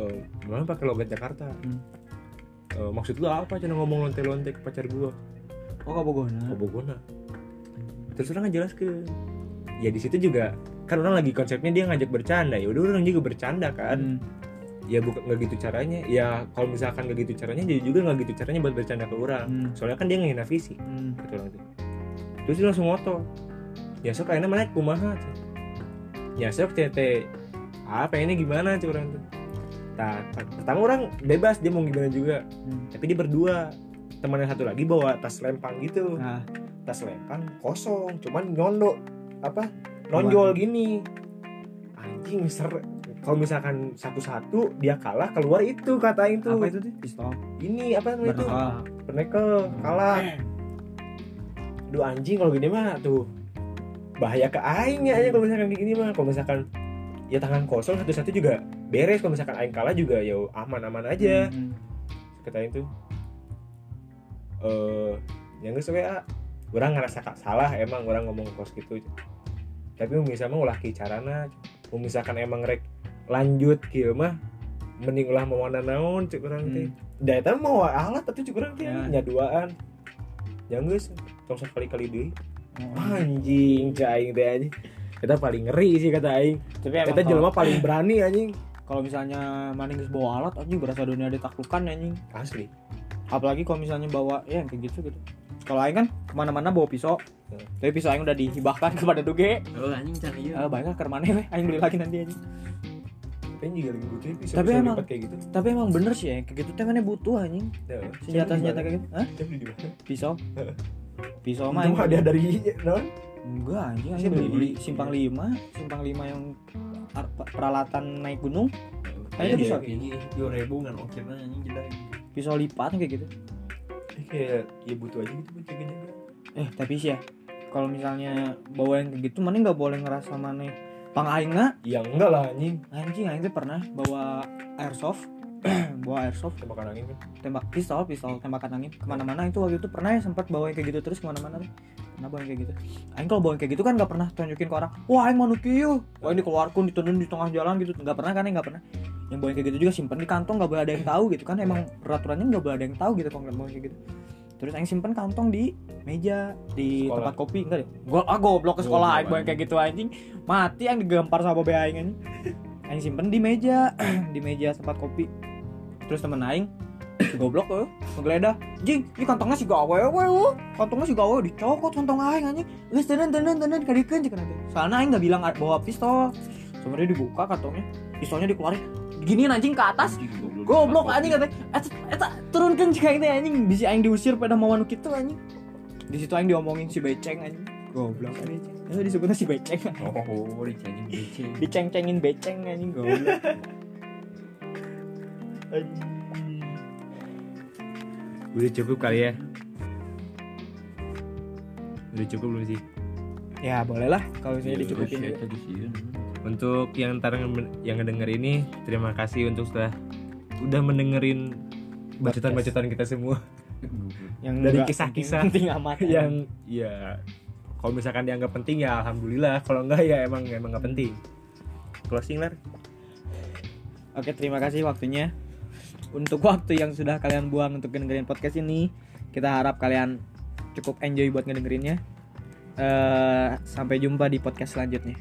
eh mana pakai logat Jakarta.
Hmm.
Eh, maksud lu apa cina ngomong lonte-lonte ke pacar gua?
Oh kabogona.
ke Bogona. Terus orang jelas ke ya di situ juga kan orang lagi konsepnya dia ngajak bercanda. Ya udah orang juga bercanda kan.
Hmm.
ya bukan nggak gitu caranya. Ya kalau misalkan nggak gitu caranya jadi juga nggak gitu caranya buat bercanda ke orang.
Hmm.
soalnya kan dia ngehina fisik.
Hmm.
kata orang tuh terus dia langsung moto ya sok kayaknya mana kumaha ya sok tete apa ini gimana cuy orang tuh Nah, pertama orang bebas dia mau gimana juga.
Hmm.
tapi dia berdua. Teman yang satu lagi bawa tas lempang gitu.
Nah,
tas lempang kosong cuman nyondo apa nonjol gini anjing ser kalau misalkan satu-satu dia kalah keluar itu kata itu
apa itu tuh? Pistol.
ini apa namanya itu
Bernama.
penekel kalah aduh anjing kalau gini mah tuh bahaya ke aing ya aja kalau misalkan gini mah kalau misalkan ya tangan kosong satu-satu juga beres kalau misalkan aing kalah juga ya aman-aman aja
Hmm.
kata itu eh yang geus we ah. orang ngerasa kak salah emang orang ngomong kos gitu tapi misalnya ulah ki carana misalkan emang rek lanjut kieu mah mending ulah mau naon cek urang teh. Da eta mau alat tapi cek urang teh.
Ya.
nyaduaan. Yang geus. Tong sekali-kali deui.
Oh.
anjing cai teh anjing. Kita paling ngeri sih kata aing.
Tapi emang
kita jelema paling berani anjing.
Kalau misalnya maning bawa alat anjing berasa dunia ditaklukan anjing.
Asli.
Apalagi kalau misalnya bawa ya yang kayak gitu gitu kalau aing kan ke mana-mana bawa pisau.
Hmm.
tapi pisau aing udah dihibahkan kepada duge.
Oh anjing cari
ah
ya
banyak ke mana weh aing beli lagi nanti anjing.
Tapi juga lagi butuh bisa
Tapi emang-
kayak gitu.
tapi emang bener sih ya kayak gitu teh mana butuh anjing.
Ya,
senjata
coba
senjata kayak gitu. Hah? pisau. Pisau mah aing
ada dari non?
Enggak anjing. Aing
Siapa
beli beli. simpang lima. Simpang lima yang peralatan naik gunung.
Ayo
Ayo
bisa ini dua ribu kan oke nah anjing
pisau lipat kayak gitu.
Eh, kayak ya butuh aja gitu buat jaga jaga
eh tapi sih ya kalau misalnya bawa yang kayak gitu mana nggak boleh ngerasa mana pang aing nggak
ya enggak lah anjing.
Anjing aing tuh pernah bawa airsoft bawa airsoft.
Tembakan angin kan
tembak pistol pistol. Tembakan angin. Ke mana-mana. Itu waktu itu pernah ya sempat bawa yang kayak gitu. Terus ke mana-mana tuh. Pernah bawa yang kayak gitu. Aing kalau bawa yang kayak gitu kan nggak pernah tunjukin ke orang wah aing mau kieu wah ini keluarkan ditunun di tengah jalan gitu. Nggak pernah kan nggak pernah. Yang bawa yang kayak gitu juga simpen di kantong nggak boleh ada yang tahu gitu kan. Emang peraturannya nggak boleh ada yang tahu gitu kalau nggak bawa yang kayak gitu. Terus aing simpen kantong di meja di
Sekolah.
tempat kopi enggak deh. Gua ah goblok ke sekolah aing
Goblok,
kayak gitu anjing. Mati yang digempar sama babe aing anjing aing simpen di meja di meja tempat kopi. Terus temen aing si goblok tuh ngegeledah jing ini kantongnya si gawe we wo kantongnya si gawe dicokot kantong aing anjing. Geus tenen tenen tenen kadikeun cek nanti soalnya aing nggak bilang bawa pistol. Sebenarnya dibuka kantongnya pistolnya dikeluarin. Gini anjing ke atas. Goblok anjing kata eta eta turunkan jika ini anjing. Bisa aing diusir pada mau anu kitu anjing. Di situ aing diomongin si beceng anjing. Goblok. Anjing itu disebutnya si beceng.
Oh dicengin beceng.
Diceng-cengin beceng anjing goblok.
Udah cukup kali ya. Udah cukup belum sih?
ya boleh lah kalau
Iya,
misalnya dicukupin
tadi sih ya.
Untuk yang ntar yang ngedenger ini, terima kasih untuk sudah udah mendengerin bacotan-bacotan kita semua.
Yang
Dari kisah-kisah.
penting, penting amat
yang ya kalau misalkan dianggap penting ya alhamdulillah, kalau enggak ya emang emang nggak penting. Closing lah.
Oke, terima kasih waktunya. Untuk waktu yang sudah kalian buang untuk dengerin podcast ini, kita harap kalian cukup enjoy buat ngedengerinnya. Eh, sampai jumpa di podcast selanjutnya.